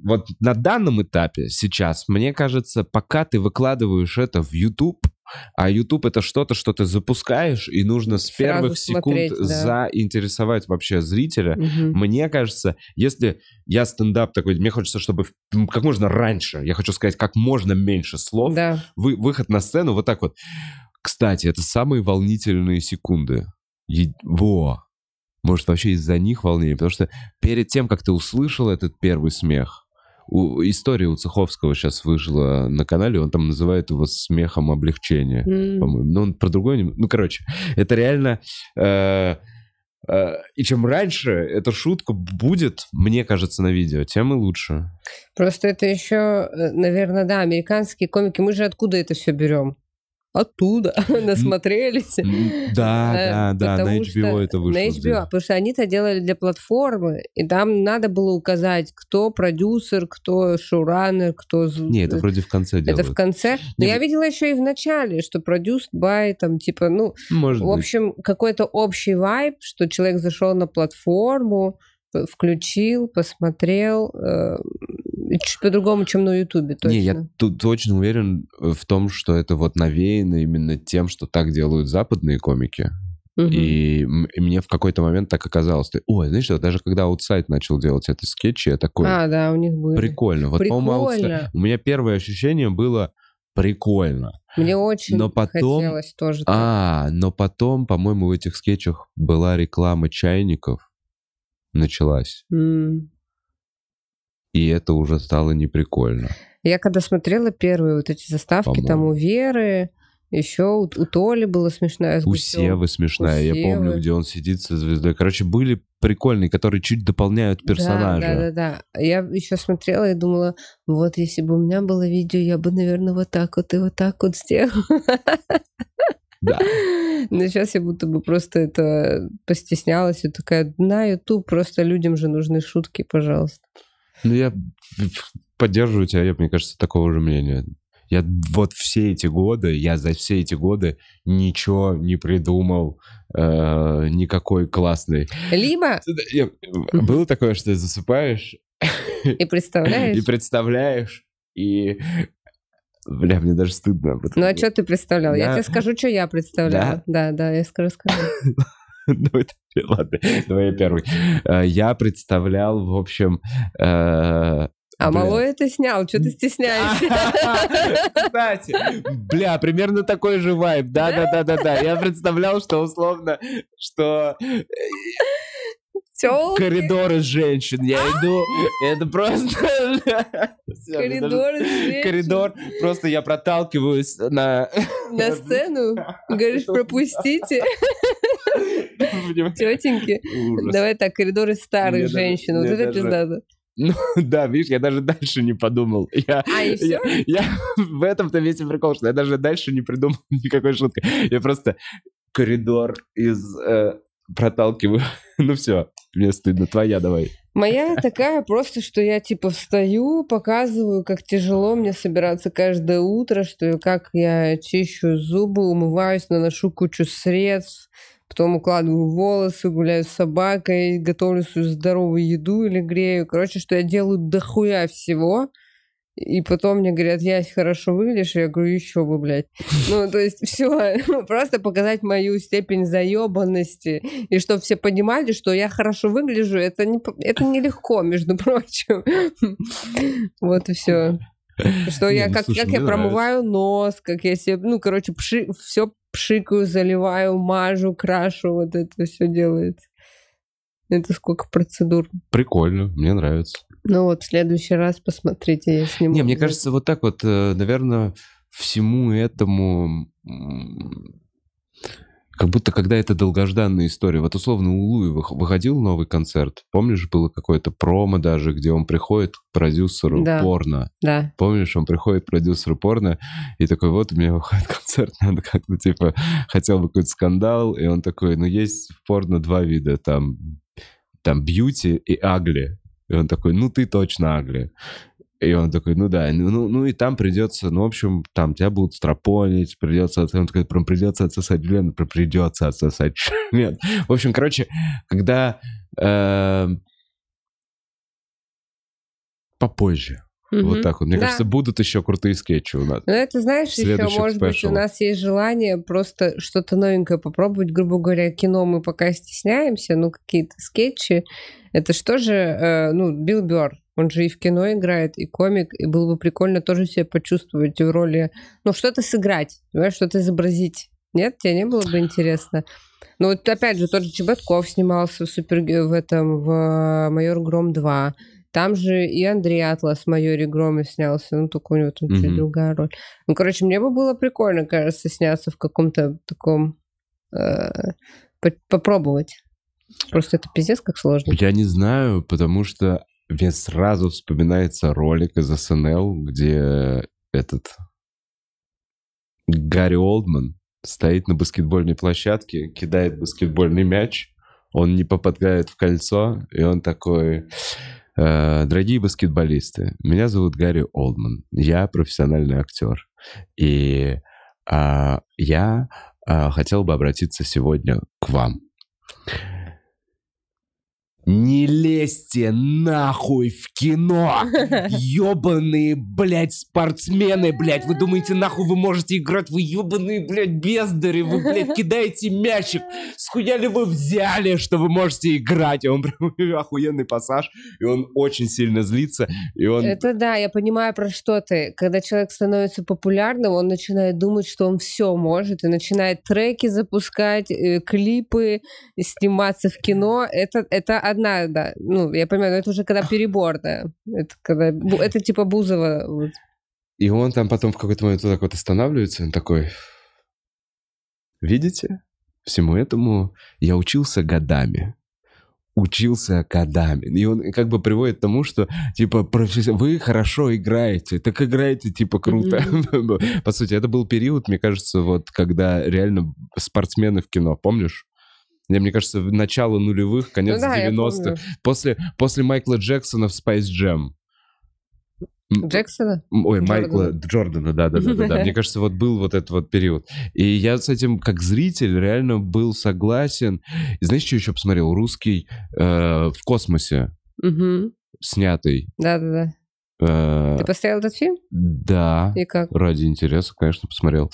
вот на данном этапе сейчас, мне кажется, пока ты выкладываешь это в YouTube, а YouTube это что-то, что ты запускаешь, и нужно с
Сразу
первых секунд
смотреть, да.
заинтересовать вообще зрителя.
Мгм.
Мне кажется, если я стендап такой, мне хочется, чтобы как можно раньше, я хочу сказать, как можно меньше слов,
Да.
вы- выход на сцену вот так вот. Кстати, это самые волнительные секунды. Е- Во. Может, вообще из-за них волнение, потому что перед тем, как ты услышал этот первый смех, у- история у Цеховского сейчас вышла на канале, он там называет его смехом облегчения,
М.
по-моему. Но он про другой... не- Ну, короче, это реально... э, э, и чем раньше эта шутка будет, мне кажется, на видео, тем и лучше.
Просто это еще, наверное, да, американские комики. Мы же откуда это все берем? Оттуда. [laughs] Насмотрелись.
Да,
Э,
да, да, на HBO это вышло.
На HBO, потому что они это делали для платформы, и там надо было указать, кто продюсер, кто шоураннер, кто...
Не, это вроде в конце
Это
делают.
в конце. Но я видела еще и в начале, что produced by, там, типа, ну,
Может
в общем, какой-то общий вайб, что человек зашел на платформу, включил, посмотрел, э, чуть по-другому, чем на Ютубе, точно.
Не, я тут точно уверен э, в том, что это вот навеяно именно тем, что так делают западные комики. И, и мне в какой-то момент так оказалось. Ты- Ой, знаешь что, даже когда Outside начал делать эти скетчи, я такой,
А, да, у них были.
прикольно. Вот,
Прикольно.
у меня первое ощущение было прикольно.
Мне очень
Но потом-
хотелось тоже. так.
А, но потом, по-моему, в этих скетчах была реклама чайников. Началась.
М.
И это уже стало неприкольно.
Я когда смотрела первые вот эти заставки, там
По-моему.
у Веры, еще у, у Толи было смешная с
У. Севы смешная, я помню,
Севы.
где он сидит со звездой. Короче, были прикольные, которые чуть дополняют персонажа.
Да, да, да, да. Я еще смотрела и думала, вот если бы у меня было видео, я бы, наверное, вот так вот и вот так вот сделала. [laughs]
Да. [laughs]
Но сейчас я будто бы просто это постеснялась и такая, на YouTube просто людям же нужны шутки, пожалуйста.
Ну, я поддерживаю тебя, я, мне кажется, такого же мнения. Я вот все эти годы, я за все эти годы ничего не придумал, э, никакой классный.
Либо, [laughs]
Было такое, что ты засыпаешь
и представляешь, [laughs]
и представляешь, и... Бля, мне даже стыдно. об этом
ну а что ты представлял? Я
Да.
тебе скажу, что я представляла. Да, да, я скажу, скажу. [laughs]
Давай, ты- ладно, давай я первый. Э, Я представлял, в общем... э,
А
бля.
малой это снял, что ты стесняешься? [laughs]
Кстати, бля, примерно такой же вайб. Да, да, да, да, да. Я представлял, что условно, что
Тёлки,
коридоры женщин. Я иду, это просто... [laughs]
Коридоры, женщин.
Коридор, просто я проталкиваюсь на...
На [laughs] сцену? [laughs] Говоришь, пропустите, тетеньки. Давай так, коридоры старых женщин. Вот это пиздато.
Ну, да, видишь, я даже дальше не подумал. Я,
А, и
я,
всё?
я- в этом-то весь прикол, что я даже дальше не придумал никакой шутки. Я просто коридор из э, проталкиваю. [laughs] Ну все, мне стыдно. Твоя давай.
Моя такая просто, что я типа встаю, показываю, как тяжело мне собираться каждое утро, что как я чищу зубы, умываюсь, наношу кучу средств, потом укладываю волосы, гуляю с собакой, готовлю свою здоровую еду или грею. Короче, что я делаю дохуя всего. И потом мне говорят, я хорошо выглядишь, я говорю, еще бы, блядь. Ну, то есть [laughs] все, [laughs] просто показать мою степень заебанности, и чтобы все понимали, что я хорошо выгляжу, это, не, это нелегко, между [laughs] прочим. Вот и все. Что я,
ну,
как, как я промываю нос, как я себе, ну, короче, все пшикаю, заливаю, мажу, крашу, вот это все делает. Это сколько процедур.
Прикольно, мне нравится.
Ну вот, в следующий раз посмотрите, я сниму.
Не, мне кажется, вот так вот, наверное, всему этому как будто когда это долгожданная история. Вот условно у Луи выходил новый концерт. Помнишь, было какое-то промо даже, где он приходит к продюсеру
Да.
порно.
Да.
Помнишь, он приходит к продюсеру порно и такой, вот у меня выходит концерт, надо как-то типа, хотел бы какой-то скандал, и он такой, ну есть в порно два вида, там, там бьюти и агли. И он такой, ну ты точно агли. И он такой, ну да, ну, ну, ну и там придется, ну, в общем, там тебя будут стропонить, придется, он такой, прям придется отсосать член, прям придется отсосать [laughs] член. В общем, короче, когда э, попозже, вот
Мгм.
так вот, мне
Да.
кажется, будут еще крутые скетчи у нас.
Ну, это, знаешь, еще, может быть, у нас есть желание просто что-то новенькое попробовать. Грубо говоря, кино мы пока стесняемся, ну, какие-то скетчи. Это что же, э, ну, Билл Бёрр, он же и в кино играет, и комик, и было бы прикольно тоже себя почувствовать в роли, ну, что-то сыграть, понимаешь, что-то изобразить. Нет, тебе не было бы интересно? Ну, вот опять же, тот же Чеботков снимался в, супер... в этом, в «Майор Гром 2». Там же и Андрей Атлас в «Майоре Громе» снялся, ну, только у него там чуть другая роль. Ну, короче, мне бы было прикольно, кажется, сняться в каком-то таком... э, по- попробовать. Просто это пиздец как сложно.
Я не знаю, потому что мне сразу вспоминается ролик из СНЛ, где этот Гарри Олдман стоит на баскетбольной площадке, кидает баскетбольный мяч, он не попадает в кольцо, и он такой... «Э, Дорогие баскетболисты, меня зовут Гарри Олдман, я профессиональный актер, и а, я а, хотел бы обратиться сегодня к вам. Не лезьте нахуй в кино! [laughs] Ёбаные, блядь, спортсмены, блядь! Вы думаете, нахуй вы можете играть? Вы ёбаные, блядь, бездари! Вы, блядь, [laughs] кидаете мячик! Схуя ли вы взяли, что вы можете играть? И он прям [laughs] охуенный пассаж, и он очень сильно злится, и он...
Это да, я понимаю, про что ты. Когда человек становится популярным, он начинает думать, что он все может, и начинает треки запускать, э, клипы, сниматься в кино. Это, это одна, да. Ну, я понимаю, но это уже когда перебор, да. Это, когда, это типа Бузова. вот.
И он там потом в какой-то момент вот так вот останавливается, он такой... Видите? Всему этому я учился годами. Учился годами. И он как бы приводит к тому, что, типа, професс- вы хорошо играете, так играете, типа, круто. [laughs] По сути, это был период, мне кажется, вот, когда реально спортсмены в кино, помнишь? Я, мне кажется, в начало нулевых,
Ну
конец
да, я
90-х.
помню.
После, после Майкла Джексона в Space Jam. М,
Джексона?
Ой,
Джордана.
Майкла Джордана, да, да, да, да, да. Мне кажется, вот был вот этот вот период. И я с этим, как зритель, реально был согласен. И знаешь, что еще посмотрел? Русский э, в космосе
Мгм.
снятый.
Да-да-да.
Э,
Ты поставил этот фильм?
да,
И как?
ради интереса, конечно, посмотрел.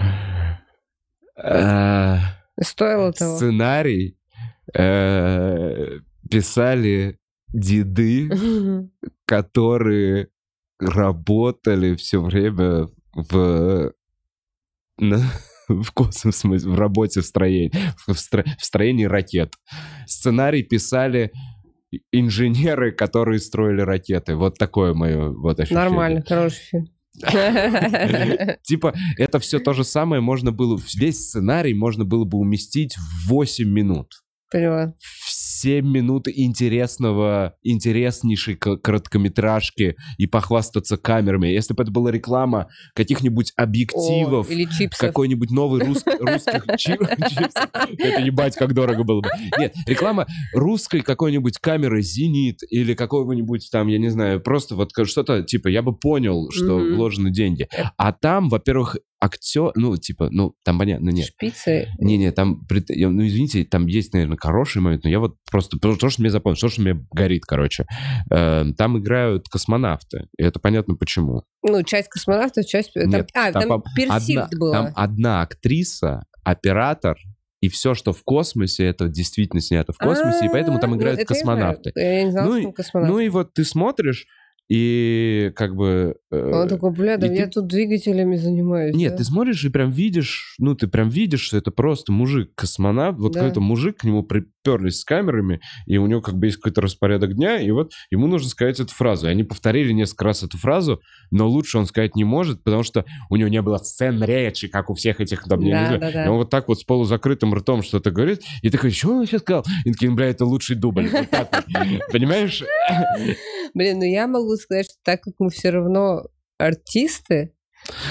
Э,
Стоило того?
Сценарий э, писали деды, [laughs] которые работали все время в, [laughs] в космосе, в работе в строении, в, стро- в строении ракет. Сценарий писали инженеры, которые строили ракеты. Вот такое мое вот ощущение.
Нормально, хороший фильм. [laughs]
Типа, это все то же самое можно было... Весь сценарий можно было бы уместить в 8 минут.
Поняла.
В 7 минут интересного, интереснейшей короткометражки и похвастаться камерами. Если бы это была реклама каких-нибудь объективов,
О, или чипсов.
какой-нибудь новый рус- [laughs] русских чип- чипсов. Это ебать, как дорого было бы. Нет, реклама русской какой-нибудь камеры «Зенит» или какого-нибудь там, я не знаю, просто вот что-то, типа, я бы понял, что вложены деньги. А там, во-первых, актер, ну, типа, ну, там понятно, нет.
Шпицы.
Не-не, там, ну, извините, там есть, наверное, хороший момент, но я вот просто, то, то, что мне запомнил, то, что мне горит, короче. Э, там играют космонавты, и это понятно почему.
Ну, часть космонавтов, часть... там-
Нет,
а,
там,
там,
одна,
было.
там одна актриса, оператор, и все, что в космосе, это действительно снято в космосе, и поэтому там
А,
играют
ну, я знаю.
космонавты.
Я не знала,
Ну
что
и-
там космонавты.
Ну и вот ты смотришь, и как бы... э,
Он такой, бля, да я
ты-
тут двигателями занимаюсь.
Нет,
да?»
ты смотришь и прям видишь, ну, ты прям видишь, что это просто мужик-космонавт. Вот
Да.
какой-то мужик, к нему приперлись с камерами, и у него как бы есть какой-то распорядок дня, и вот ему нужно сказать эту фразу. И они повторили несколько раз эту фразу, но лучше он сказать не может, потому что у него не было сцен речи, как у всех этих, там, я не
Да, да, да.
И он вот так вот с полузакрытым ртом что-то говорит, и такой, что он сейчас сказал? И такие, «Ну, бля, это лучший дубль. [laughs] Понимаешь?
Блин, ну я могу сказать, что так как мы все равно артисты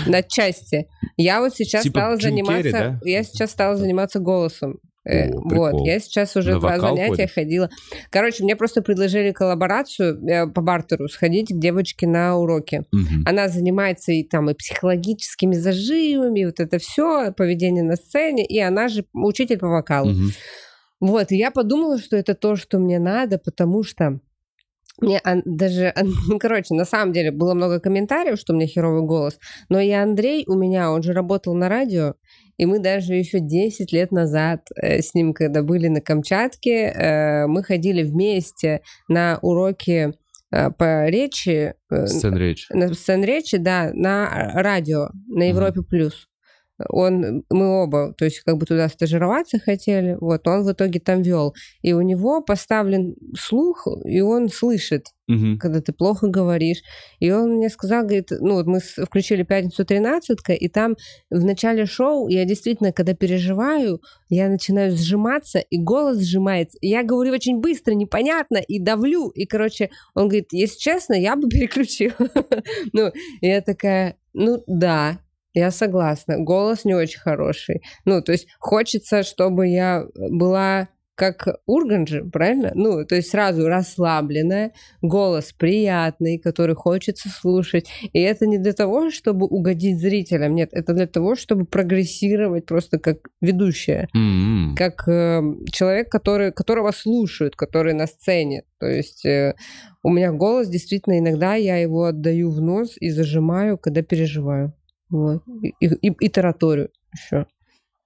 на части, я вот сейчас
Типа
стала
Джим
заниматься,
Керри, да?
я сейчас стала заниматься голосом. Э,
О,
вот,
прикол.
я сейчас уже
На
два занятия ходила. Короче, мне просто предложили коллаборацию э, по бартеру сходить к девочке на уроки.
Мгм.
Она занимается и там и психологическими зажимами, и вот это все, поведение на сцене, и она же учитель по вокалу.
Мгм.
Вот, и я подумала, что это то, что мне надо, потому что мне даже, [laughs] короче, на самом деле было много комментариев, что у меня херовый голос, но и Андрей у меня, он же работал на радио, и мы даже еще 10 лет назад э, с ним, когда были на Камчатке, э, мы ходили вместе на уроки э, по речи, э,
Сцен речи.
на сцен речи, да, на радио, на Европе плюс. Он, мы оба, то есть как бы туда стажироваться хотели, вот, он в итоге там вел. И у него поставлен слух, и он слышит,
Мгм.
когда ты плохо говоришь. И он мне сказал, говорит, ну вот мы включили «Пятницу 13 и там в начале шоу я действительно, когда переживаю, я начинаю сжиматься, и голос сжимается. И я говорю очень быстро, непонятно, и давлю. И, короче, он говорит, если честно, я бы переключила. [laughs] Ну, я такая, ну да, я согласна. Голос не очень хороший. Ну, то есть хочется, чтобы я была как Урганджи, правильно? Ну, то есть сразу расслабленная, голос приятный, который хочется слушать. И это не для того, чтобы угодить зрителям, нет, это для того, чтобы прогрессировать просто как ведущая
М-м.
как э, человек, который, которого слушают, который на сцене. То есть э, у меня голос действительно иногда я его отдаю в нос и зажимаю, когда переживаю. Вот. И, и, и тараторю еще.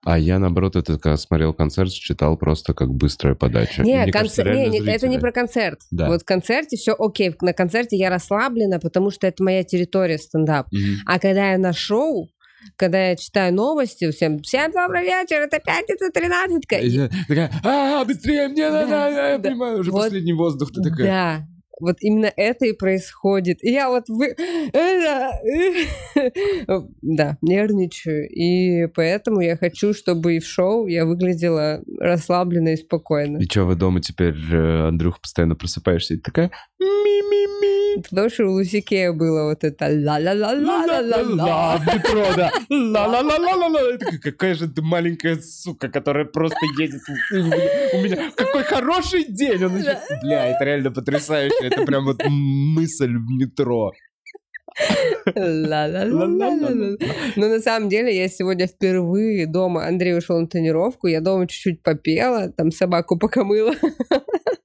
А я, наоборот, это когда смотрел концерт, читал просто как быстрая подача. И
Не,
мне кажется,
концер- не, не, это не про концерт.
Да.
Вот в концерте все окей. На концерте я расслаблена, потому что это моя территория стендап.
Мгм.
А когда я на шоу, когда я читаю новости, всем, всем добрый вечер, это пятница 13
И я такая, а, быстрее, мне надо, я понимаю, уже последний воздух, ты такая.
Вот именно это и происходит. И я вот вы... [laughs] Да, нервничаю. И поэтому я хочу, чтобы и в шоу я выглядела расслабленно и спокойно.
И что, вы дома теперь, э, Андрюх, постоянно просыпаешься и такая, ми-ми-ми,
Потому что у Лусикея было вот это ла-ла-ла-ла-ла-ла-ла.
в метро, да. Ла-ла-ла-ла-ла-ла. Какая же ты маленькая сука, которая просто едет. У меня какой хороший день. Он Бля, это реально потрясающе. Это прям вот мысль в метро.
Ла-ла-ла-ла-ла-ла. Но на самом деле я сегодня впервые дома, Андрей ушел на тренировку, я дома чуть-чуть попела, там собаку покомыла.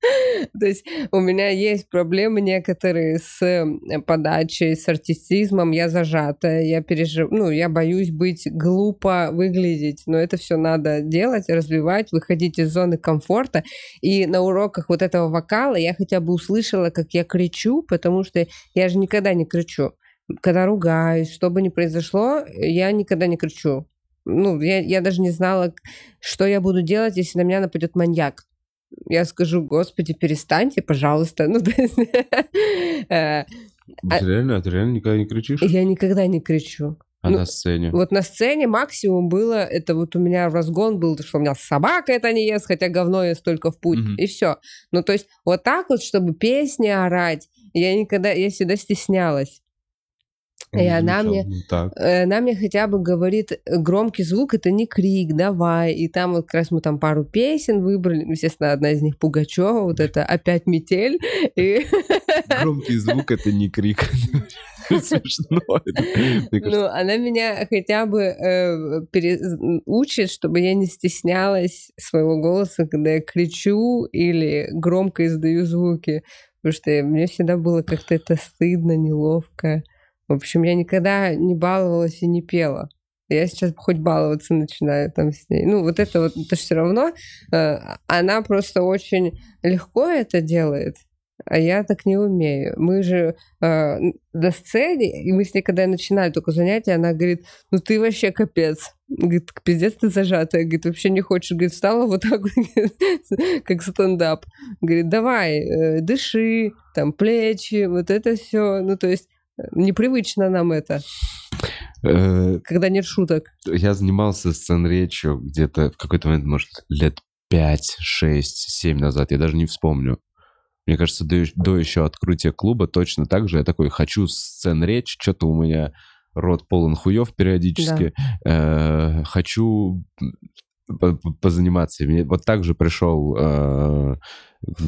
[laughs] То есть у меня есть проблемы некоторые с э, подачей, с артистизмом, я зажатая, я пережив... ну, я боюсь быть глупо выглядеть, но это все надо делать, развивать, выходить из зоны комфорта. И на уроках вот этого вокала я хотя бы услышала, как я кричу, потому что я же никогда не кричу когда ругаюсь, что бы ни произошло, я никогда не кричу. Ну, я, я даже не знала, что я буду делать, если на меня нападет маньяк. Я скажу, господи, перестаньте, пожалуйста. [laughs] Ну, то есть, э,
Ты реально, ты реально никогда не кричишь?
я никогда не кричу.
А
ну,
на сцене?
Вот на сцене максимум было, это вот у меня разгон был, что у меня собака это не ест, хотя говно ест только в путь,
Мгм.
и все. Ну, то есть вот так вот, чтобы песни орать, я никогда, я всегда стеснялась. И она мне,
так.
э, она мне хотя бы говорит, э, громкий звук это не крик, давай. И там вот как раз мы там пару песен выбрали. Ну, Естественно, одна из них Пугачева, вот это опять метель. И, [laughs]
Громкий звук — это не крик. [laughs] Смешно.
ну, она меня хотя бы э, учит, чтобы я не стеснялась своего голоса, когда я кричу или громко издаю звуки. Потому что мне всегда было как-то это стыдно, неловко. В общем, я никогда не баловалась и не пела. Я сейчас хоть баловаться начинаю там с ней. Ну, вот это вот, это все равно. э, она просто очень легко это делает. а я так не умею. Мы же э, до сцены, и мы с ней, когда начинали только занятия, она говорит, ну ты вообще капец. Говорит, пиздец ты зажатая. Говорит, вообще не хочешь. Говорит, встала вот так [laughs] как стендап. Говорит, давай, э, дыши, там, плечи, вот это все. Ну, то есть непривычно нам это.
Э,
когда нет шуток.
Я занимался сцен речью где-то в какой-то момент, может, лет 5, 6, 7 назад, я даже не вспомню. Мне кажется, до, до еще открытия клуба точно так же я такой, хочу сцен речь, что-то у меня рот полон хуев периодически, да. э, хочу позаниматься. Мне вот так же пришел э,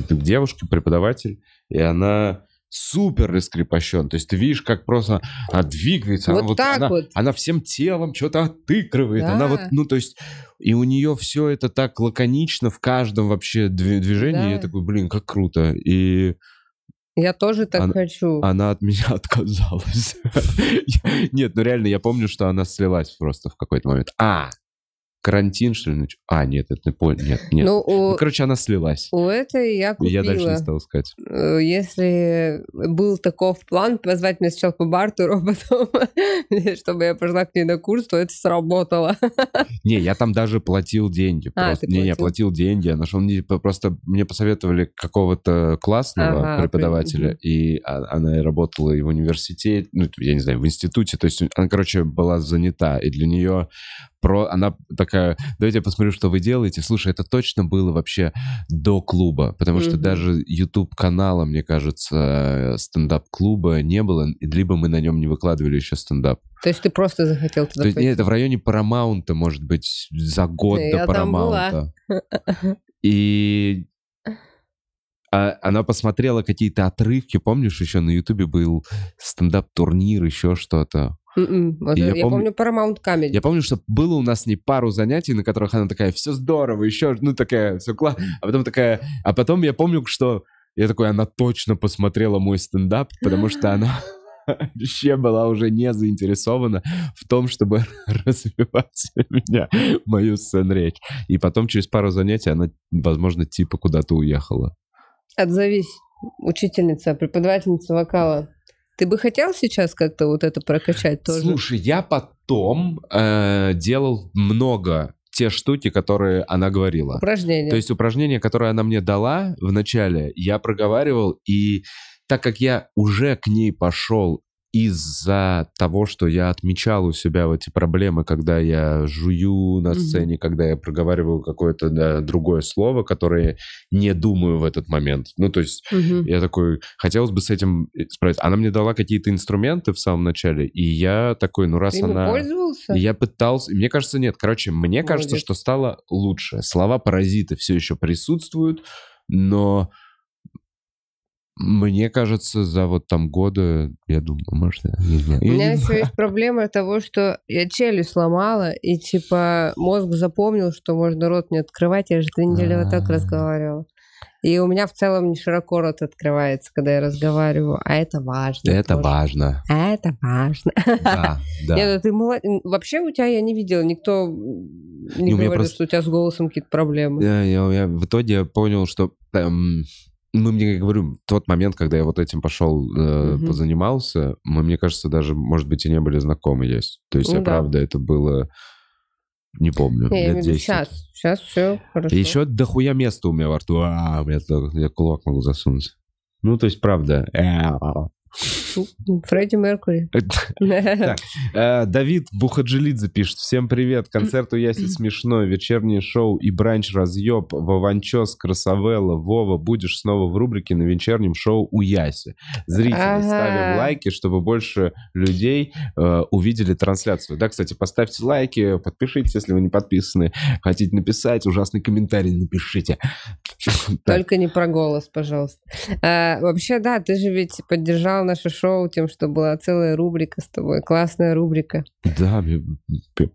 к девушке, преподаватель, и она супер раскрепощен. То есть ты видишь, как просто она двигается.
Вот
она, вот,
так
она,
вот.
она всем телом что-то отыгрывает.
Да.
Она вот, ну, то есть, и у нее все это так лаконично в каждом вообще дви- движении.
Да.
Я такой, блин, как круто. И
Я тоже так
Она-
хочу.
она от меня [laughs] отказалась. [laughs] Нет, ну реально, я помню, что она слилась просто в какой-то момент. А, карантин, что ли? А, нет, это не понял. Нет, нет.
Ну, у,
Ну, короче, она слилась.
у этой я
И Я дальше не
купила.
стал сказать.
Э, Если был таков план позвать меня сначала по бартеру, а потом, [laughs] чтобы я пошла к ней на курс, то это сработало. [laughs]
Не, я там даже платил деньги.
А,
просто. Не, не,
платил.
деньги. Я нашел мне просто мне посоветовали какого-то классного
Ага,
преподавателя,
мгм.
и а- она работала и в университете, ну, я не знаю, в институте. То есть она, короче, была занята, и для нее про она такая, давайте я посмотрю, что вы делаете. Слушай, это точно было вообще до клуба, потому что
Мгм.
даже YouTube канала, мне кажется, стендап-клуба не было, либо мы на нем не выкладывали еще стендап.
То есть ты просто захотел
То
туда
есть,
пойти?
нет, это в районе Парамаунта, может быть, за год до
я там была.
Парамаунта. [laughs] И а- она посмотрела какие-то отрывки, помнишь, еще на Ютубе был стендап-турнир, еще что-то.
М-м. Вот
я
Я
помню-
помню Paramount Comedy.
Я помню, что было у нас с ней пару занятий, на которых она такая, все здорово, еще, ну такая, все классно. А потом такая, а потом я помню, что я такой, она точно посмотрела мой стендап, потому что она [laughs] вообще была уже не заинтересована в том, чтобы [laughs] развивать меня, мою сцен-речь. И потом через пару занятий она, возможно, типа куда-то уехала.
Отзовись, учительница, преподавательница вокала. Ты бы хотел сейчас как-то вот это прокачать тоже?
Слушай, я потом э, делал много те штуки, которые она говорила.
Упражнение.
То есть упражнение, которое она мне дала в начале, я проговаривал, и так как я уже к ней пошел из-за того, что я отмечал у себя эти проблемы, когда я жую на сцене, когда я проговариваю какое-то да, другое слово, которое не думаю в этот момент. Ну, то есть
Мгм.
я такой, хотелось бы с этим справиться. Она мне дала какие-то инструменты в самом начале, и я такой, ну раз
Ты
она...
пользовался?
Я пытался, мне кажется, нет. Короче, мне кажется,
Молодец.
что стало лучше. Слова паразиты все еще присутствуют, но мне кажется, за вот там годы, я думаю, может, я не знаю.
У меня еще
знаю.
есть проблема того, что я челюсть сломала, и типа мозг запомнил, что можно рот не открывать. Я же две недели вот так
А.
разговаривала. И у меня в целом не широко рот открывается, когда я разговариваю. А это важно.
Это
тоже.
важно.
А это важно.
Да, [laughs] да.
Нет, ну ты молод- Вообще у тебя я не видела, никто не
Не,
говорил,
просто-
что у тебя с голосом какие-то проблемы.
Я, я- я в итоге понял, что эм, ну, мне, говорю, тот момент, когда я вот этим пошел, э,
Мгм.
позанимался, мы, мне кажется, даже, может быть, и не были знакомы есть. То есть,
Ну
я
да.
правда, это было, не помню,
я
лет
имею в виду
10.
сейчас. Сейчас все хорошо.
Еще дохуя места у меня во рту. А, у меня я кулак могу засунуть. Ну, то есть, правда.
Фредди Меркури. [laughs]
Э, Давид Бухаджилидзе пишет. Всем привет. Концерт у Яси смешной. Вечернее шоу и бранч разъеб. Вованчос, Красавелла, Вова. Будешь снова в рубрике на вечернем шоу у Яси. Зрители, ставим лайки, чтобы больше людей э, увидели трансляцию. Да, кстати, поставьте лайки, подпишитесь, если вы не подписаны. Хотите написать ужасный комментарий, напишите.
Только не про голос, пожалуйста. А, вообще, да, ты же ведь поддержал наше шоу тем, что была целая рубрика с тобой. Классная рубрика.
Да,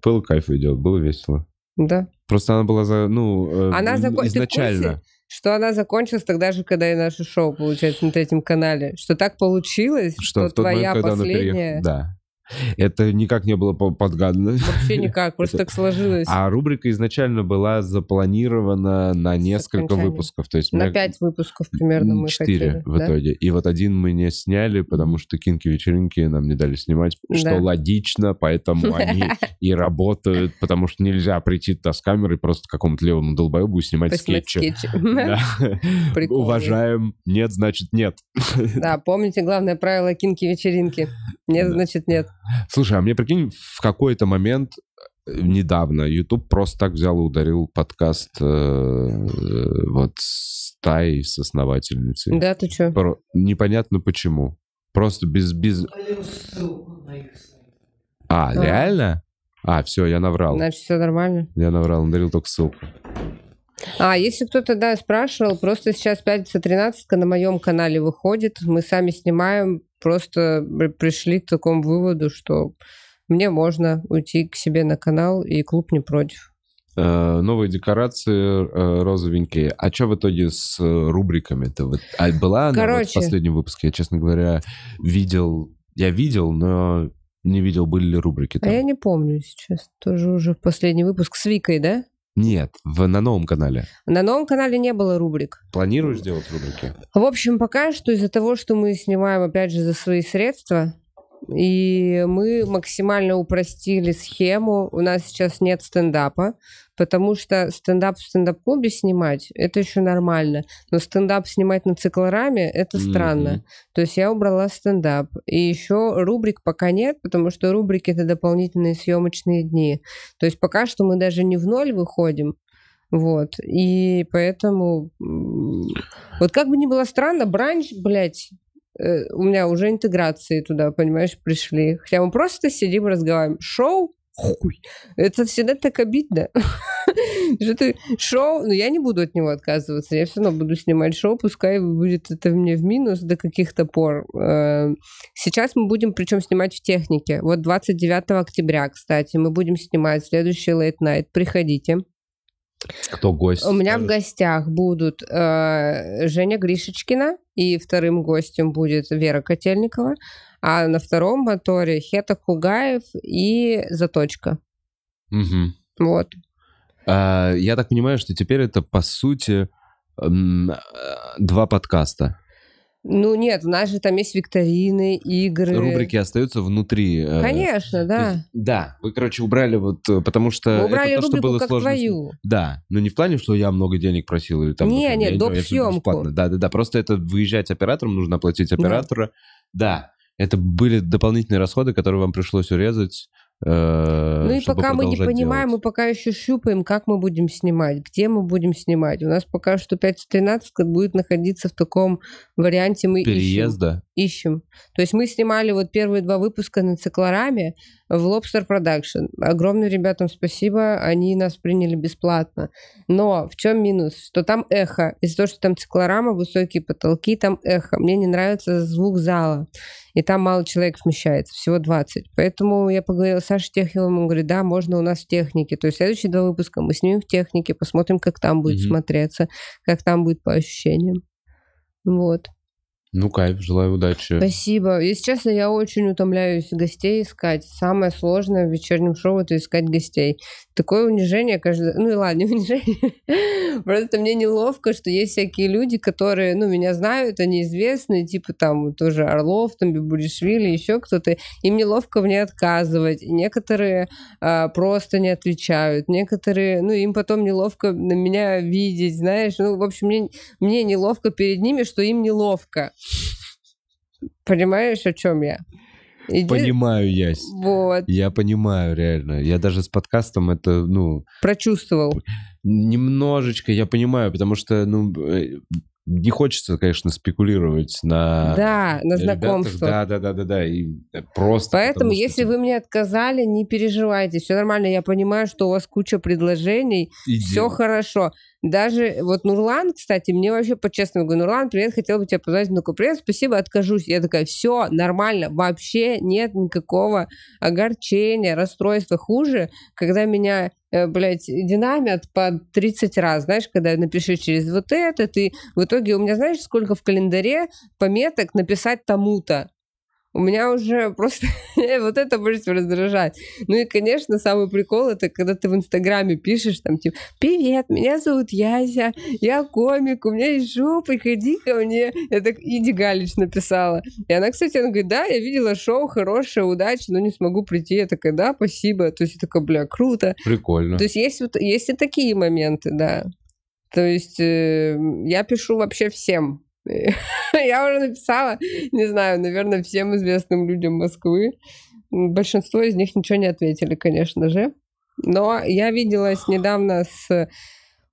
был кайф идет, было весело.
Да.
Просто она была за, ну, э,
Она
м,
зако- ты в
изначально.
курсе? Что она закончилась тогда же, когда и наше шоу, получается, на третьем канале. Что так получилось, что,
Что в тот
твоя
момент, когда
последняя...
переехала. Да. Это никак не было по- подгадано.
Вообще никак, просто так сложилось.
А рубрика изначально была запланирована на несколько выпусков. То есть
На пять выпусков примерно мы
Четыре в итоге. И вот один мы не сняли, потому что кинки-вечеринки нам не дали снимать, что логично, поэтому они [laughs] и работают, потому что нельзя прийти туда с камерой просто какому-то левому долбоебу и снимать скетчи. [laughs] [laughs] Уважаем. Нет, значит нет.
Да, помните главное правило кинки-вечеринки. Нет, значит нет.
Слушай, а мне прикинь, в какой-то момент э, недавно YouTube просто так взял и ударил подкаст э, э, вот с Таей, с основательницей.
Да, ты что?
Про- Непонятно почему. Просто без... без... А,
А.
реально? А, все, я наврал.
Значит, все нормально.
Я наврал, он дарил только ссылку.
А, если кто-то, да, спрашивал, просто сейчас пятница 13 на моем канале выходит, мы сами снимаем, просто при- пришли к такому выводу, что мне можно уйти к себе на канал, и клуб не против.
Э, новые декорации э, розовенькие. А что в итоге с э, рубриками-то? Вот, а была она вот в
Короче.
последнем выпуске? Я, честно говоря, видел... Я видел, но не видел, были ли рубрики
А
там.
я не помню сейчас, тоже уже последний выпуск с Викой, да?
Нет, в, на новом канале.
На новом канале не было рубрик.
Планируешь делать рубрики?
В общем, пока что из-за того, что мы снимаем, опять же, за свои средства, и мы максимально упростили схему. У нас сейчас нет стендапа, потому что стендап в стендап-клубе снимать, это еще нормально. Но стендап снимать на циклораме, это странно.
Мгм.
То есть я убрала стендап. И еще рубрик пока нет, потому что рубрики это дополнительные съемочные дни. То есть пока что мы даже не в ноль выходим. Вот. И поэтому... Вот как бы ни было странно, бранч, блядь, у меня уже интеграции туда, понимаешь, пришли. Хотя мы просто сидим разговариваем. Шоу? Хуй. Это всегда так обидно. [laughs] Что ты шоу, но я не буду от него отказываться. Я все равно буду снимать шоу, пускай будет это мне в минус до каких-то пор. Э, Сейчас мы будем, причем снимать в технике. Вот 29 октября, кстати, мы будем снимать следующий Night. Приходите.
Кто гость?
У меня в гостях будут э, Женя Гришечкина, и вторым гостем будет Вера Котельникова, а на втором моторе Хета Кугаев и Заточка.
Мгм.
Вот.
А, я так понимаю, что теперь это, по сути, э, два подкаста.
Ну нет, у нас же там есть викторины, игры.
Рубрики остаются внутри. э,
Конечно, да.
есть- да, вы, короче, убрали вот, э, потому что
Мы убрали
это то, что было
как
сложно.
твою.
Да, но не в плане, что я много денег просил или там...
Не,
например,
не,
я
доп. съемку.
Да, да, да, просто это выезжать оператором, нужно оплатить оператора. Да, это были дополнительные расходы, которые вам пришлось урезать. Э,
Ну и пока мы не понимаем,
делать.
мы пока еще щупаем, как мы будем снимать, где мы будем снимать. У нас пока что 513 будет находиться в таком варианте мы ищем.
Переезда.
ищем. То есть мы снимали вот первые два выпуска на циклораме в Lobster Production. Огромное ребятам спасибо, они нас приняли бесплатно. Но в чем минус? Что там эхо. Из-за того, что там циклорама, высокие потолки, там эхо. Мне не нравится звук зала. И там мало человек вмещается, всего 20. Поэтому я поговорила с Сашей Техиловым, он говорит, да, можно у нас в технике. То есть следующие два выпуска мы снимем в технике, посмотрим, как там будет
Мгм.
смотреться, как там будет по ощущениям. Вот.
Ну, кайф, желаю удачи.
Спасибо. Если честно, я очень утомляюсь гостей искать. Самое сложное в вечернем шоу это искать гостей. Такое унижение каждый... Ну и ладно, не [laughs] унижение. Просто мне неловко, что есть всякие люди, которые, ну, меня знают, они известные, типа там тоже Орлов, там Бибуришвили, еще кто-то. Им неловко мне отказывать. Некоторые а, просто не отвечают. Некоторые, ну, им потом неловко на меня видеть, знаешь. Ну, в общем, мне, мне неловко перед ними, что им неловко. Понимаешь, о чем я? Иди-
Понимаю, Ясь.
Вот,
Я понимаю, реально. Я даже с подкастом это, ну,
прочувствовал.
немножечко я понимаю, потому что, ну, э, не хочется, конечно, спекулировать на
да, на
ребятах.
знакомство.
Да, да, да, да, да. И просто.
Поэтому,
потому что
если вы мне отказали, не переживайте. Все нормально. Я понимаю, что у вас куча предложений.
иди.
Все хорошо. Даже вот Нурлан, кстати, мне вообще по-честному говорю, Нурлан, привет, хотел бы тебя позвать. Ну-ка, привет, спасибо, откажусь. Я такая, все, нормально, вообще нет никакого огорчения, расстройства. Хуже, когда меня, э, блядь, динамят по 30 раз, знаешь, когда напиши через вот это, ты... В итоге у меня, знаешь, сколько в календаре пометок написать тому-то? У меня уже просто [laughs] вот это больше всего раздражает. Ну и, конечно, самый прикол это когда ты в Инстаграме пишешь там типа «Привет, меня зовут Яся, я комик, у меня есть шоу, приходи ко мне». Это Иди Галич написала. И она, кстати, она говорит «Да, я видела шоу, хорошее, удачи, но не смогу прийти». Я такая «Да, спасибо». То есть я такая «Бля, круто».
Прикольно.
То есть есть, вот, есть и такие моменты, да. То есть э, я пишу вообще всем. [laughs] Я уже написала, не знаю, наверное, всем известным людям Москвы. Большинство из них ничего не ответили, конечно же. Но я виделась недавно с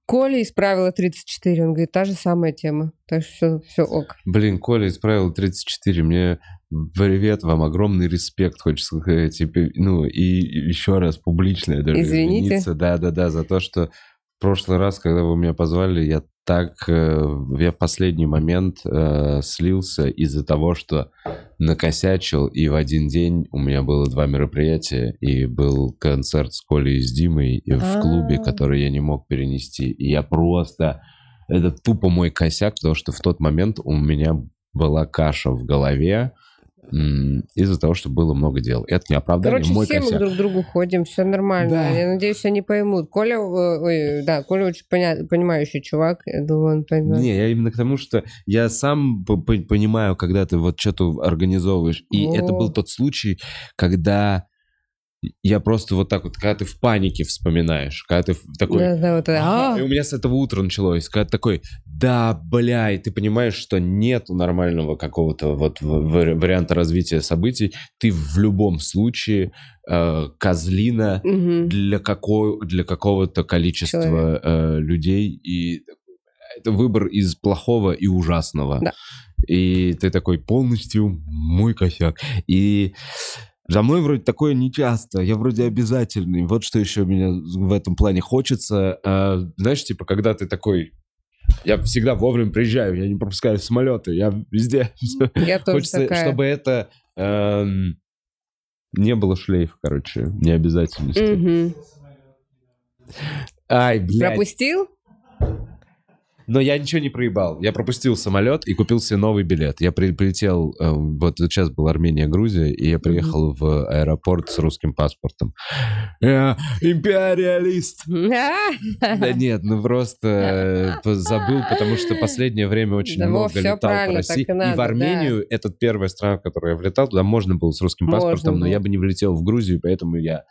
Колей из правила 34. Он говорит, та же самая тема. Так что все, все ок.
Блин, Коля из правила 34. Мне привет вам, огромный респект, хочется сказать. И, ну, и еще раз публично даже
Извините.
Да-да-да, за то, что в прошлый раз, когда вы меня позвали, я так, э, я в последний момент э, слился из-за того, что накосячил, и в один день у меня было два мероприятия, и был концерт с Колей и с Димой и в клубе,
А.
который я не мог перенести. И я просто... Это тупо мой косяк, потому что в тот момент у меня была каша в голове из-за того, что было много дел. Это не оправдание,
Короче,
мой
все мы
косяк.
друг к другу ходим, все нормально.
Да.
Я надеюсь, они поймут. Коля, э, ой, да, Коля очень поня- понимающий чувак. Я думаю, он поймет.
Не, я именно к тому, что я сам понимаю, когда ты вот что-то организовываешь. И это был тот случай, когда я просто вот так вот, когда ты в панике вспоминаешь, когда ты такой...
Да, да, вот.
«Ага».
«А!»
И у меня с этого утра началось, когда ты такой, да, бля, и ты понимаешь, что нет нормального какого-то вот варианта развития событий, ты в любом случае э, козлина
Мгм.
для, какой, для какого-то количества
Человек.
э, людей, и это выбор из плохого и ужасного.
Да.
И ты такой полностью мой косяк. И за мной вроде такое не часто, я вроде обязательный. Вот что еще меня в этом плане хочется. А, знаешь, типа, когда ты такой... Я всегда вовремя приезжаю, я не пропускаю самолеты, я везде.
Я тоже [laughs]
Хочется,
такая.
чтобы это эм, не было шлейфа, короче, необязательности.
Мгм.
Ай, блядь.
Пропустил?
Но я ничего не проебал. Я пропустил самолет и купил себе новый билет. Я при- прилетел, э, вот сейчас был Армения, Грузия, и я приехал в аэропорт с русским паспортом. Я империалист! [laughs] Да нет, ну просто э, забыл, потому что последнее время очень
Да,
много летал по России.
и надо,
в Армению, это первая страна, в которую я влетал, туда можно было с русским
Можно
паспортом, но я бы не влетел в Грузию, поэтому я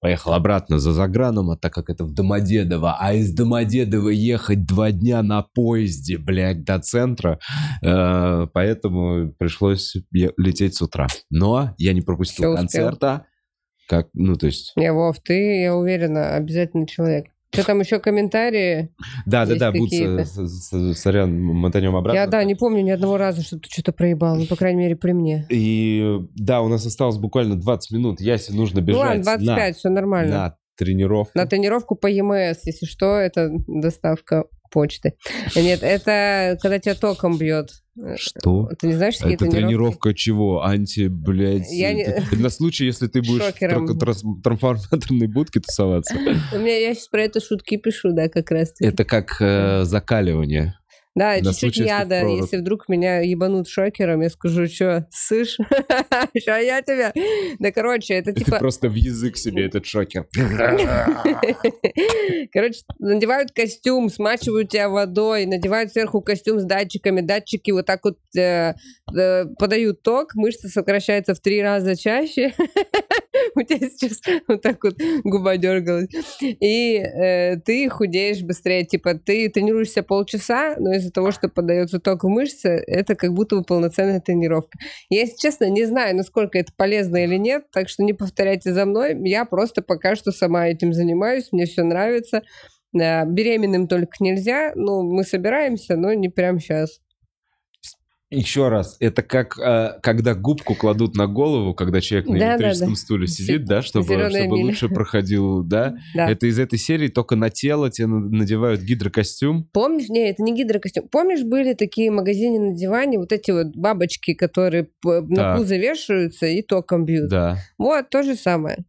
поехал обратно за заграном, а так как это в Домодедово, а из Домодедова ехать два дня на поезде, блядь, до центра, э, поэтому пришлось лететь с утра. Но я не пропустил
успел.
концерта, как, ну, то есть...
Не, Вов, ты, я уверена, обязательный человек. Что там еще комментарии?
Будь,
какие-то?
с- с- с- сорян, мотанем обратно.
Я, да, не помню ни одного раза, что ты что-то проебал. Ну, по крайней мере, при мне.
И да, у нас осталось буквально 20 минут. Ясе нужно
Ну
бежать
ладно, 25, все нормально.
на тренировку.
На тренировку по ЕМС, если что, это доставка почты. Нет, это когда тебя током бьет.
Что?
Ты не знаешь, какие
Это
тренировки?
тренировка чего? Анти, блядь...
Я не- [laughs]
На случай, если ты будешь в
Шокером.
тр- трас- трансформаторной будке тусоваться. [laughs]
У меня я сейчас про это шутки пишу, да, как раз.
Это как э, закаливание.
Да, чуть-чуть яда. Если вдруг меня ебанут шокером, я скажу, что, сышь? [laughs] Ща я тебя... Да, короче, это
Ты
типа...
просто в язык себе этот шокер. [laughs]
Короче, надевают костюм, смачивают тебя водой, надевают сверху костюм с датчиками, датчики вот так вот э, э, подают ток, мышца сокращается в три раза чаще. [laughs] [laughs] У тебя сейчас вот так вот губа дергалась. И э, ты худеешь быстрее. Типа ты тренируешься полчаса, но из-за того, что подается ток в мышцы, это как будто бы полноценная тренировка. Я, если честно, не знаю, насколько это полезно или нет, так что не повторяйте за мной. Я просто пока что сама этим занимаюсь, мне все нравится. Э, Беременным только нельзя. Ну, мы собираемся, но не прямо сейчас.
Еще раз, это как э, когда губку кладут на голову, когда человек на
Да-да-да.
электрическом стуле сидит, да, чтобы, чтобы
миля.
лучше проходил, да?
Да.
Это из этой серии только на тело тебе на- надевают гидрокостюм.
Помнишь, не, это не гидрокостюм. Помнишь, были такие магазины на диване, вот эти вот бабочки, которые на пузо вешаются и током бьют.
Да.
Вот, то же самое.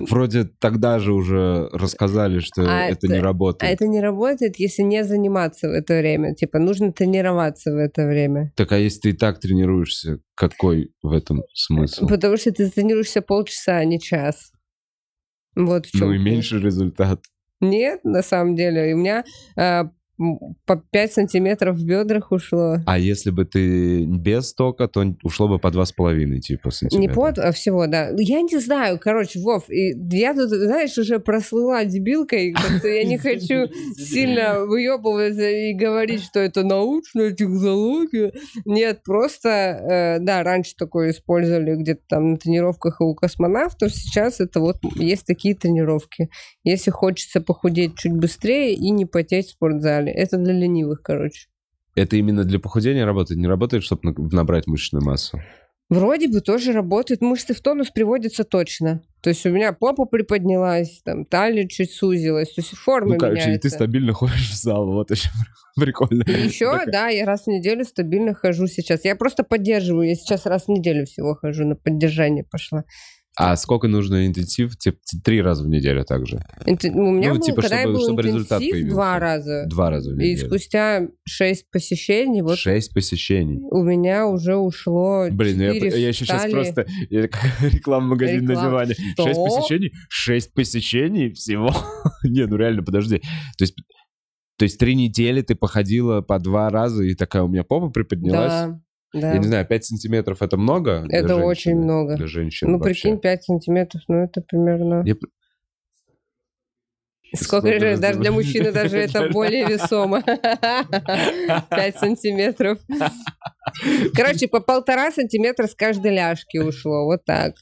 Так вроде тогда же уже рассказали, что
А
это не
это- А
работает.
это не работает, если не заниматься в это время. Типа, нужно тренироваться в это время.
Так а если ты и так тренируешься, какой в этом смысл?
Потому что ты тренируешься полчаса, а не час. Вот в чем.
Ну и меньше результат.
Нет, на самом деле. И У меня э, м, по 5 сантиметров в бедрах ушло.
А если бы ты без тока, то ушло бы по два с половиной, типа,
Не
сантиметра.
под, а всего, да. Я не знаю, короче, Вов, и я тут, знаешь, уже прослыла дебилкой, [laughs] так что я не хочу сильно выебываться и говорить, что это научная технология. Нет, просто, э, да, раньше такое использовали где-то там на тренировках у космонавтов, сейчас это вот есть такие тренировки. Если хочется похудеть чуть быстрее и не потеть в спортзале. Это для ленивых, короче.
Это именно для похудения работает? Не работает, чтобы набрать мышечную массу?
Вроде бы тоже работает. Мышцы в тонус приводятся точно. То есть у меня попа приподнялась, там талия чуть сузилась. То есть форма
Ну, короче, и ты
меняется.
стабильно ходишь в зал, вот еще прикольно.
Еще,
Такая-
да, я раз в неделю стабильно хожу сейчас. Я просто поддерживаю. Я сейчас раз в неделю всего хожу, на поддержание пошла.
А сколько нужно интенсив? Типа три раза в неделю также?
У меня
Ну,
был,
типа,
когда
чтобы-
я был
чтобы результат появился.
два раза.
Два раза в
И
неделю.
спустя шесть посещений вот
Шесть посещений.
у меня уже ушло
Блин, ну я, я еще сейчас просто... Я как [laughs] реклама магазин на
Реклама.
диване.
Что?
Шесть посещений? Шесть посещений всего? [laughs] Не, ну реально, подожди. То есть... То есть три недели ты походила по два раза, и такая у меня попа приподнялась.
Да, да.
Я не знаю, 5 сантиметров это много? для
Это очень
женщины?
много.
Для женщин
Ну,
вообще.
прикинь, 5 сантиметров, ну это примерно...
Я
Сколько
Сколько
же,
же
даже для мужчины даже это [laughs] более весомо. [laughs] 5 сантиметров. Короче, по полтора сантиметра с каждой ляжки ушло, вот так.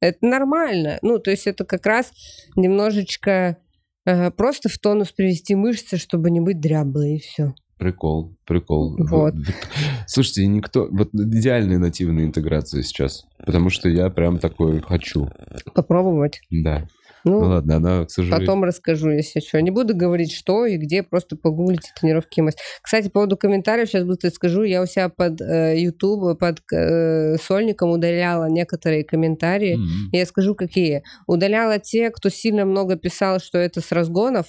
Это нормально. Ну, то есть это как раз немножечко э, просто в тонус привести мышцы, чтобы не быть дряблой, и все.
Прикол, прикол.
Вот. [laughs]
Слушайте, никто... Вот идеальная нативная интеграция сейчас. Потому что я прям такой хочу.
Попробовать.
Да. Ну
Ну,
ладно, она, к сожалению...
Потом расскажу, если что. Не буду говорить, что и где, просто погуглите тренировки МС. Кстати, по поводу комментариев сейчас быстро скажу. Я у себя под э, YouTube, под э, сольником удаляла некоторые комментарии.
М.
Я скажу, какие. Удаляла те, кто сильно много писал, что это с разгонов.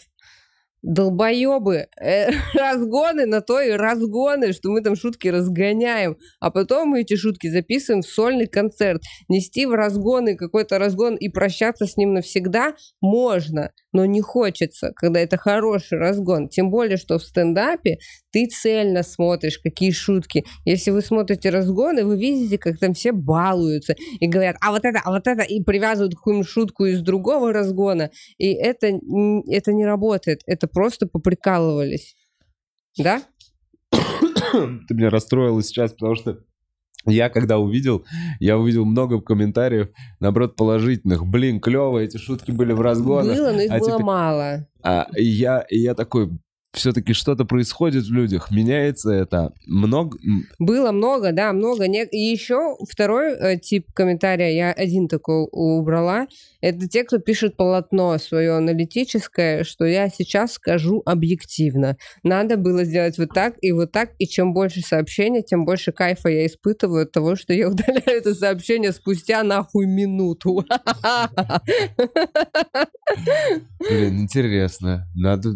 Долбоебы, Э, [laughs] разгоны на то и разгоны, что мы там шутки разгоняем, а потом мы эти шутки записываем в сольный концерт. Нести в разгоны какой-то разгон и прощаться с ним навсегда можно, но не хочется, когда это хороший разгон. Тем более, что в стендапе ты цельно смотришь, какие шутки. Если вы смотрите разгоны, вы видите, как там все балуются и говорят, а вот это, а вот это, и привязывают какую-нибудь шутку из другого разгона. И это, это не работает. Это просто поприкалывались. Да?
Ты меня расстроила сейчас, потому что я когда увидел, я увидел много комментариев, наоборот, положительных. Блин, клево, эти шутки были в разгонах.
Было, но их
а
было
теперь-
мало.
А, я, я такой, все-таки что-то происходит в людях, меняется это. Много...
Было много, да, много. Не- И еще второй э, тип комментария, я один такой убрала, это те, кто пишет полотно свое аналитическое, что я сейчас скажу объективно. Надо было сделать вот так и вот так, и чем больше сообщений, тем больше кайфа я испытываю от того, что я [laughs] удаляю это сообщение спустя нахуй минуту.
Блин, интересно. Надо...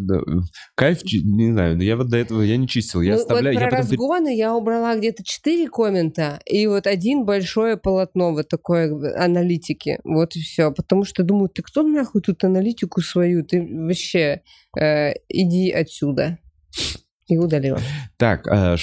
Кайф, не знаю, но я вот до этого, я не чистил. Я
Ну,
оставляю...
вот
я
про
потом пере-
разгоны я убрала где-то 4 коммента, и вот один большое полотно вот такое в- аналитики. Вот и все. Потому что думаю, ты кто нахуй тут аналитику свою? Ты вообще э, иди отсюда. И удалила.
Так, э,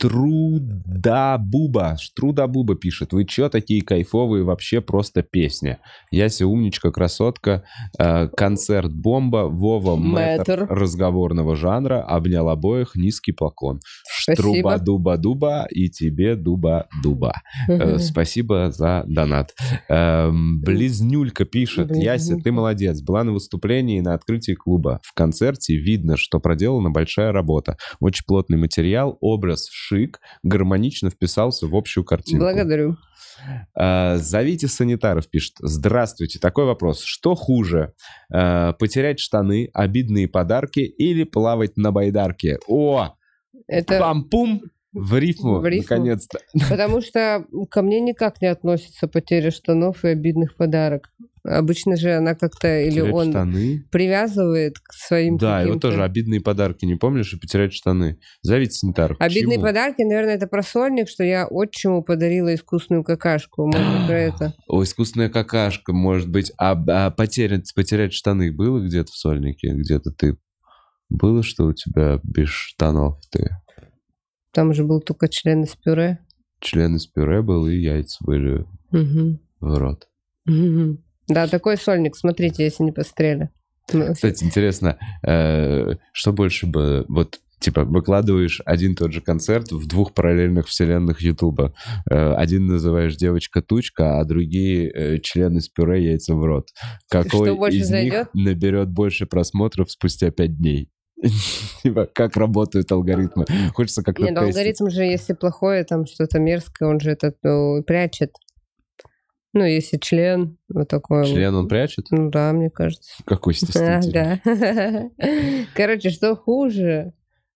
Штруда Буба. Штруда Буба пишет. Вы чё такие кайфовые? Вообще просто песня. Яся умничка, красотка. э, концерт бомба. Вова мэтр разговорного жанра. Обнял обоих. Низкий поклон.
Спасибо.
Труба дуба дуба и тебе дуба дуба. Э, Спасибо за донат. Эм, Близнюлька пишет. Яся, ты молодец. Была на выступлении на открытии клуба. В концерте видно, что проделана большая работа. Очень плотный материал, образ шик, гармонично вписался в общую картинку.
Благодарю.
Э, Зовите санитаров, пишет. Здравствуйте. Такой вопрос. Что хуже? Э, Потерять штаны, обидные подарки или плавать на байдарке? О!
Это
Пам-пум! В рифму,
В рифму.
наконец-то.
потому что ко мне никак не относится потеря штанов и обидных подарок. Обычно же она как-то, или
Потерять
он
штаны.
привязывает к своим
Да, его
каким-то-
тоже обидные подарки, не помнишь, и потерять штаны. Зовите санитаров.
Обидные
Почему?
подарки, наверное, это про сольник, что я отчиму подарила искусственную какашку. Может, про это. [gasps]
О, искусственная какашка, может быть. А, а потерять, потерять штаны было где-то в сольнике? Где-то ты... Было, что у тебя без штанов ты?
Там же был только член из пюре.
Член из пюре был, и яйца были
Мгм.
в рот.
Мгм. Да, такой сольник, смотрите, если не пострели. Ну,
Кстати, интересно, э, что больше бы... Вот, типа, выкладываешь один тот же концерт в двух параллельных вселенных Ютуба. Э, один называешь «Девочка-тучка», а другие э, «Член из пюре, яйца в рот». Какой из
зайдет?
них наберет больше просмотров спустя пять дней? [laughs] Типа, как работают алгоритмы? Хочется как-то
Не, ну алгоритм же, если плохое, там что-то мерзкое, он же это прячет. Ну, если член, вот такой.
Член он прячет?
Ну да, мне кажется.
Какой стеснительный.
Ага. [laughs] [laughs] Короче, что хуже?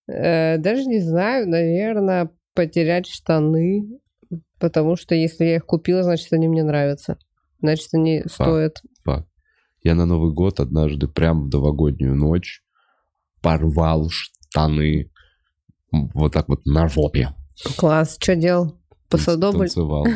Э, Даже не знаю, наверное, потерять штаны, потому что если я их купила, значит, они мне нравятся. Значит, они стоят.
Факт. Я на Новый год однажды, прям в новогоднюю ночь, порвал штаны вот так вот на жопе.
Класс. Что делал? Посадобль?
Танцевал.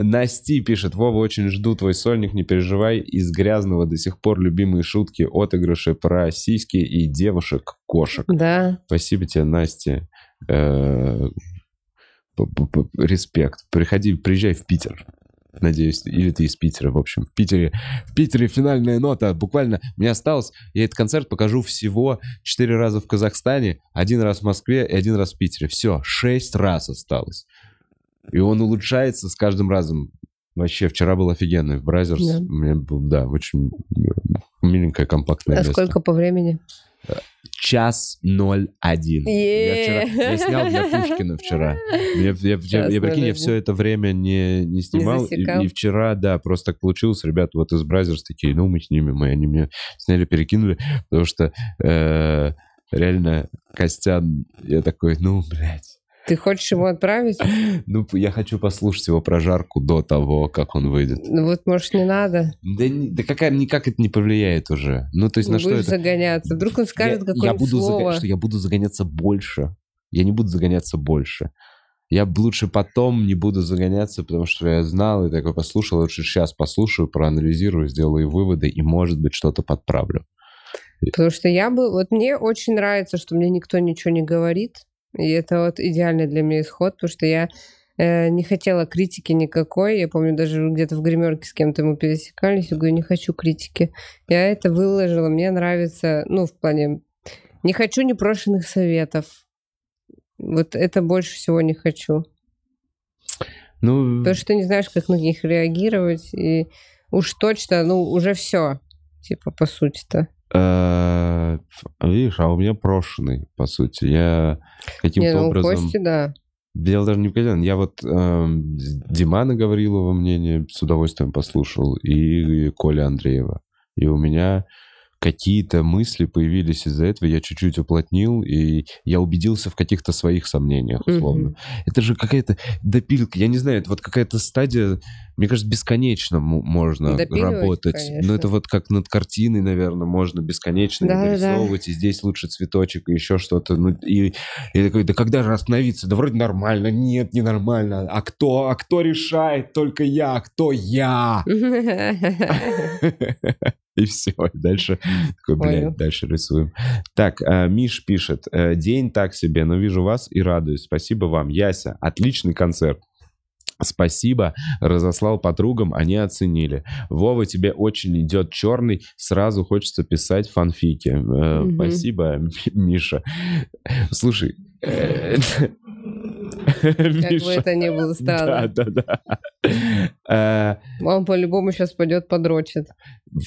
Насти пишет, Вова, очень жду твой сольник, не переживай, из грязного до сих пор любимые шутки, отыгрыши про сиськи и девушек-кошек.
Да.
Спасибо тебе, Настя. Э, Респект. Приходи, приезжай в Питер. Надеюсь, или ты из Питера, в общем. В Питере, в Питере финальная нота. Буквально мне осталось, я этот концерт покажу всего четыре раза в Казахстане, один раз в Москве и один раз в Питере. Все, шесть раз осталось. И он улучшается с каждым разом. Вообще, вчера был офигенный в Brothers.
Да.
Был, да, очень э, миленькое, компактное
А
место.
сколько по времени?
Час ноль один. Я, вчера, я снял для Пушкина вчера. Я, я, я, я, прикинь, я
01.
все это время не, не снимал. и,
засекал.
и вчера, да, просто так получилось. Ребята вот из Brothers такие, ну, мы снимем. И они мне сняли, перекинули. Потому что э, реально Костян, я такой, ну, блядь.
Ты хочешь его отправить? [laughs]
Ну, я хочу послушать его прожарку до того, как он выйдет.
Ну вот, может, не надо.
Да, да какая, никак это не повлияет уже. Ну, то есть на что
Будешь
это?
загоняться. Вдруг он скажет какое-нибудь
я буду зага-
слово.
что я буду загоняться больше. Я не буду загоняться больше. Я лучше потом не буду загоняться, потому что я знал и такой послушал. Лучше сейчас послушаю, проанализирую, сделаю выводы и, может быть, что-то подправлю.
Потому что я бы... Вот мне очень нравится, что мне никто ничего не говорит. И это вот идеальный для меня исход, потому что я э, не хотела критики никакой. Я помню, даже где-то в гримерке с кем-то мы пересекались. Я говорю, не хочу критики. Я это выложила. Мне нравится, ну, в плане... Не хочу непрошенных советов. Вот это больше всего не хочу.
Ну,
Потому что ты не знаешь, как на них реагировать. И уж точно, ну, уже все. Типа, по сути-то.
Э, видишь, а у меня прошенный, по сути. Я каким-то
Не, ну,
образом...
Кости, да.
Дело даже не в Казани. Я вот эм, Димана Гаврилова мнение с удовольствием послушал, и Коля Андреева. И у меня какие-то мысли появились из-за этого, я чуть-чуть уплотнил, и я убедился в каких-то своих сомнениях, условно.
Мгм.
Это же какая-то допилка, я не знаю, это вот какая-то стадия, мне кажется, бесконечно можно
Допиливать,
работать.
конечно.
Ну, это вот как над картиной, наверное, можно бесконечно
Да-да-да.
дорисовывать, и здесь лучше цветочек, и еще что-то. Ну, и, и такой, да когда же остановиться? Да вроде нормально. Нет, не нормально. А кто? А кто решает? Только я. А кто я? [laughs] [laughs] [laughs] И все. И дальше такой, блядь, дальше рисуем. Так, а, Миш пишет. э, День так себе, но вижу вас и радуюсь. Спасибо вам. Яся, отличный концерт. Спасибо, разослал подругам, они оценили. Вова, тебе очень идет черный, сразу хочется писать фанфики. Э,
Мгм.
Спасибо, [laughs] Миша. Слушай, э, [laughs]
Как бы это ни было
Да,
странно.
да, да. Э,
Он по-любому сейчас пойдет подрочит.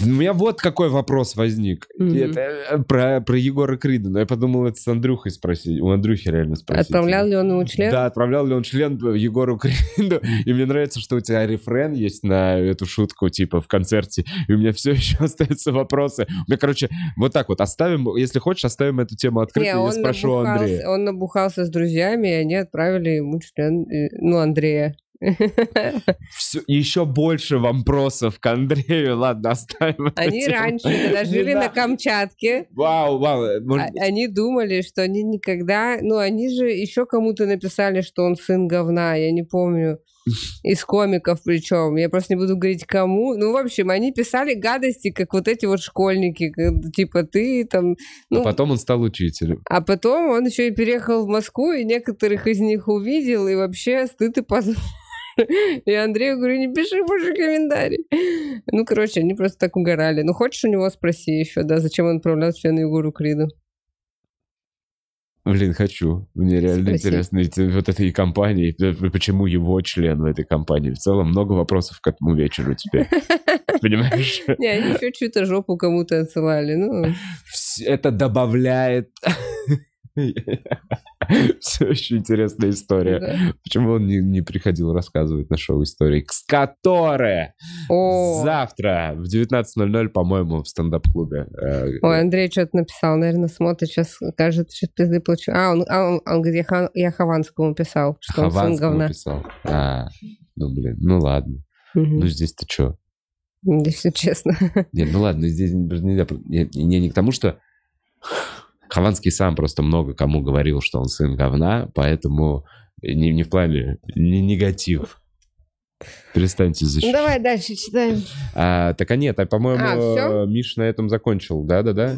У меня вот какой вопрос возник. Э, про, Егора Крида. Но я подумал, это с Андрюхой спросить. У Андрюхи реально спросить.
Отправлял ли он ему член?
Да, отправлял ли он член Егору Криду. И мне нравится, что у тебя рефрен есть на эту шутку, типа, в концерте. И у меня все еще [laughs] остаются вопросы. У меня, короче, вот так вот оставим, если хочешь, оставим эту тему открытой. Я спрошу Андрея.
он набухался с друзьями, и они отправили ему член, э, ну, Андрея. [laughs]
Все, еще больше вопросов к Андрею. Ладно, оставим
Они раньше, [laughs] когда жили на. Камчатке,
Вау, вау. э, может-
а- они думали, что они никогда... Ну, они же еще кому-то написали, что он сын говна, я не помню. Из комиков причем. Я просто не буду говорить кому. Ну, в общем, они писали гадости, как вот эти вот школьники. как- Типа ты там... Ну,
А потом он стал учителем.
А потом он еще и переехал в Москву, и некоторых из них увидел, и вообще стыд и позор. [laughs] И Андрею говорю, не пиши больше комментарий. Ну, короче, они просто так угорали. Ну, хочешь у него спроси еще, да, зачем он отправлял член Егору Криду?
Блин, хочу. Мне реально
Спроси.
интересно вот этой компании, почему его член в этой компании. В целом много вопросов к этому вечеру теперь. [laughs] Понимаешь?
Не, они еще чью-то жопу кому-то отсылали. Ну,
Это добавляет... [laughs] Все еще интересная история.
да.
Почему он не, не приходил рассказывать на шоу истории, которые
О,
завтра в 19.00, по-моему, в стендап-клубе. э,
Ой, Андрей что-то написал, наверное, смотрит, сейчас кажется, что пизды получил. А, он, а, он, он говорит, я, я Хованскому писал, что он сын
Хованскому
говна.
писал. А, ну, блин, ну ладно. Ну, здесь-то что?
Если честно.
Нет, ну ладно, здесь нельзя... Не, не, не к тому, что Хованский сам просто много кому говорил, что он сын говна, поэтому не, не в плане не негатив. Перестаньте
Ну,
защищать.
давай дальше читаем.
А, так а нет, а, по-моему,
А,
Миш на этом закончил. Да-да-да.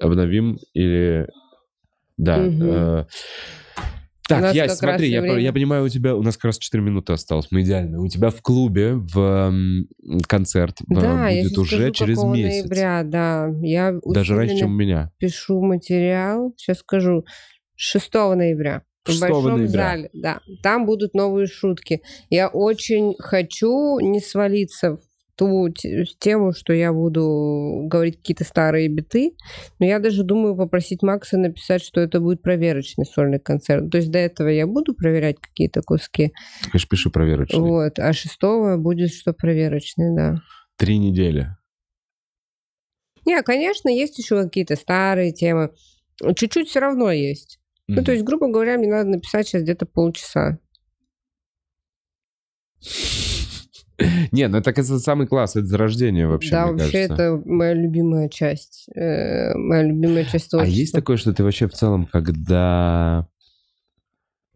Обновим или... Да.
Мгм.
э, Так,
раз
смотри, я, я понимаю, у тебя... У нас как раз 4 минуты осталось, мы идеально. У тебя в клубе в м, концерт э,
Да, я
будет
щас
уже
скажу,
через месяц.
ноября, да. Я
Даже раньше, чем у меня.
пишу материал. Сейчас скажу. 6 ноября.
6
в большом
ноября.
зале, да. Там будут новые шутки. Я очень хочу не свалиться в ту те- тему, что я буду говорить какие-то старые биты, но я даже думаю попросить Макса написать, что это будет проверочный сольный концерт. То есть до этого я буду проверять какие-то куски,
Ты, конечно, пиши проверочный.
вот, а шестого будет что проверочный, да.
Три недели.
Не, конечно, есть еще какие-то старые темы. Чуть-чуть все равно есть. Ну, то есть, грубо говоря, мне надо написать сейчас где-то полчаса. [laughs]
Не, ну так это самый класс, это зарождение вообще,
да, вообще
кажется.
это моя любимая часть. э, моя любимая часть
А
творчества.
есть такое, что ты вообще в целом, когда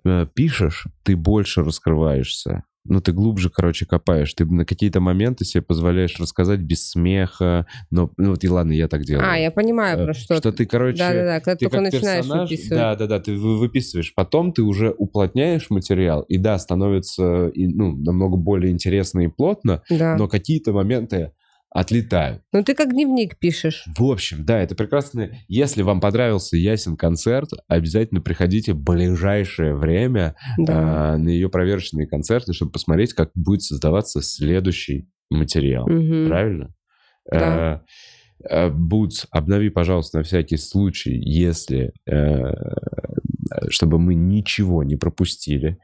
э, пишешь, ты больше раскрываешься? Ну, ты глубже, короче, копаешь. Ты на какие-то моменты себе позволяешь рассказать без смеха. Но, ну, вот и ладно, я так делаю.
А, я понимаю,
Э,
про что.
Что ты, короче...
Да-да-да, когда
ты
только
как
начинаешь
персонаж,
выписывать.
Да, да, да, ты вы- выписываешь. Потом ты уже уплотняешь материал, и да, становится и, ну, намного более интересно и плотно,
Да.
но какие-то моменты отлетают.
Ну, ты как дневник пишешь.
В общем, да, это прекрасно. Если вам понравился Ясен концерт, обязательно приходите в ближайшее время
Да.
а, на ее проверочные концерты, чтобы посмотреть, как будет создаваться следующий материал.
Мгм.
Правильно?
Да.
Э, э, Бутс, обнови, пожалуйста, на всякий случай, если... э, чтобы мы ничего не пропустили.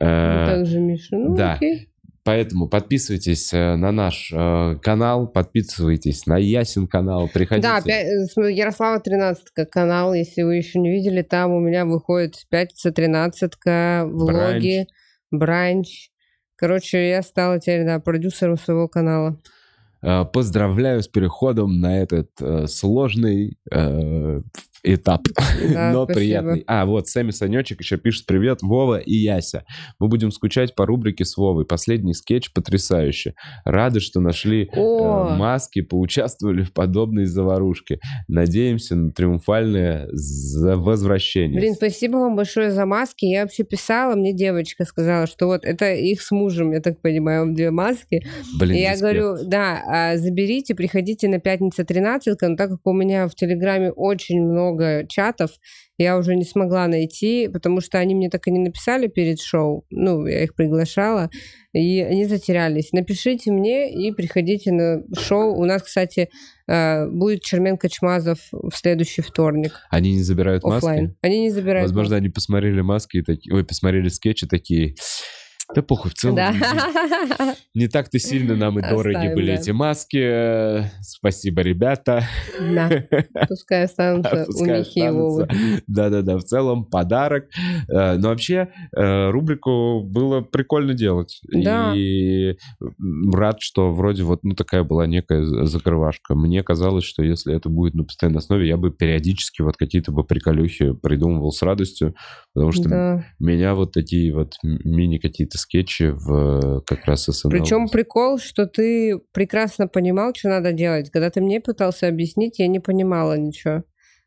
Э,
Вот так же, Миша. Ну,
да.
окей.
Поэтому подписывайтесь э, на наш э, канал, подписывайтесь на Ясен канал, приходите.
Да, пя- э, смотри, Ярослава 13 канал, если вы еще не видели, там у меня выходит пятница 13 влоги, бранч. Короче, я стала теперь, да, продюсером своего канала.
Поздравляю с переходом на этот э, сложный э, этап,
Да, [laughs]
но
спасибо.
приятный. А, вот, Сэмми Санечек еще пишет «Привет, Вова и Яся. Мы будем скучать по рубрике с Вовой. Последний скетч потрясающе. Рады, что нашли э, маски, поучаствовали в подобной заварушке. Надеемся на триумфальное возвращение».
блин, спасибо вам большое за маски. Я вообще писала, мне девочка сказала, что вот это их с мужем, я так понимаю, две маски.
Блин,
И я
респект.
говорю, да, а, заберите, приходите на пятницу 13, но так как у меня в Телеграме очень много чатов, я уже не смогла найти, потому что они мне так и не написали перед шоу. Ну, я их приглашала, и они затерялись. Напишите мне и приходите на шоу. У нас, кстати, э, будет Черменко Чмазов в следующий вторник.
Они не забирают маски?
Оффлайн. Они не забирают
Возможно,
маски.
они посмотрели маски и такие, ой, посмотрели скетчи такие. Да похуй, в целом.
Да.
Не так-то сильно нам и [laughs] дороги
Оставим,
были
да.
эти маски. Спасибо, ребята.
Да. Пускай останутся [laughs] у
Пускай
и Вовы.
останутся. Да-да-да, в целом подарок. Э, Но вообще э, рубрику было прикольно делать.
Да.
И рад, что вроде вот ну, такая была некая закрывашка. Мне казалось, что если это будет на постоянной основе, я бы периодически вот какие-то бы приколюхи придумывал с радостью, потому что
Да.
меня вот такие вот мини какие-то скетчи в э, как раз СНЛ.
Причем прикол, что ты прекрасно понимал, что надо делать. Когда ты мне пытался объяснить, я не понимала ничего.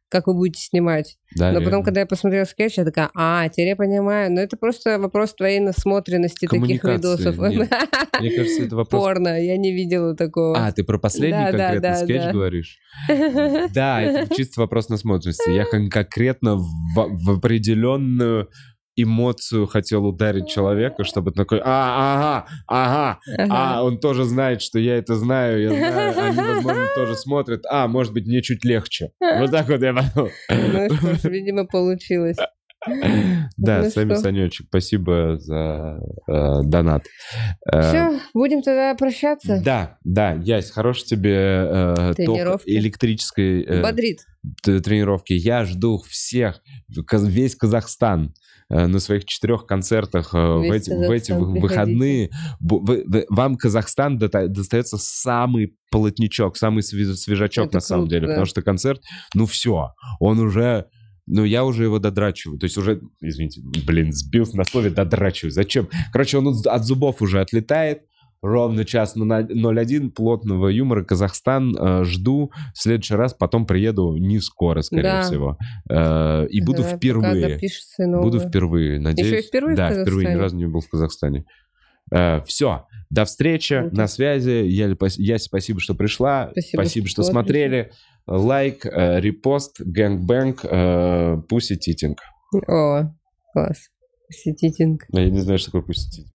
Как вы будете снимать.
Да,
Но потом,
реально.
когда я посмотрела скетч, я такая, а, теперь я понимаю. Но это просто вопрос твоей насмотренности таких видосов.
нет. [laughs] Мне кажется, это вопрос...
Порно, я не видела такого.
А, ты про последний
Да, да,
конкретно
да,
скетч
да.
говоришь? [laughs] Да, это чисто вопрос насмотренности. Я кон- конкретно в, в определенную эмоцию хотел ударить человека, чтобы такой, а, ага, ага, а, он тоже знает, что я это знаю, я знаю, они, возможно, тоже смотрят, а, может быть, мне чуть легче. Вот так вот я подумал.
Ну что ж, видимо, получилось. [laughs]
Да,
Ну
Сами
что?
Санечек, спасибо за э, донат. Э,
Все, будем тогда прощаться.
Да, да, Ясь, хорош тебе э, ток электрической э,
Бодрит.
тренировки. Я жду всех, весь Казахстан на своих четырех концертах в эти, в эти выходные. Вам Казахстан достается самый полотничок, самый све- свежачок
Это
на самом
круто,
деле,
да.
потому что концерт, ну все, он уже... Ну, я уже его додрачиваю. То есть уже, извините, блин, сбился на слове додрачиваю. Зачем? Короче, он от зубов уже отлетает. Ровно час на 0.1 плотного юмора. Казахстан э, жду. В следующий раз потом приеду не скоро, скорее
Да.
всего. Э, и буду
Да,
впервые. Буду впервые, надеюсь.
и впервые
Да, впервые, ни разу не был в Казахстане. все, до встречи,
Круто.
на связи. Я, я спасибо, что пришла.
Спасибо,
что
что
смотрели. Лайк, э, репост, gangbang, э, pussy eating.
О, класс. Сетитинг.
Я не знаю, что такое pussy eating.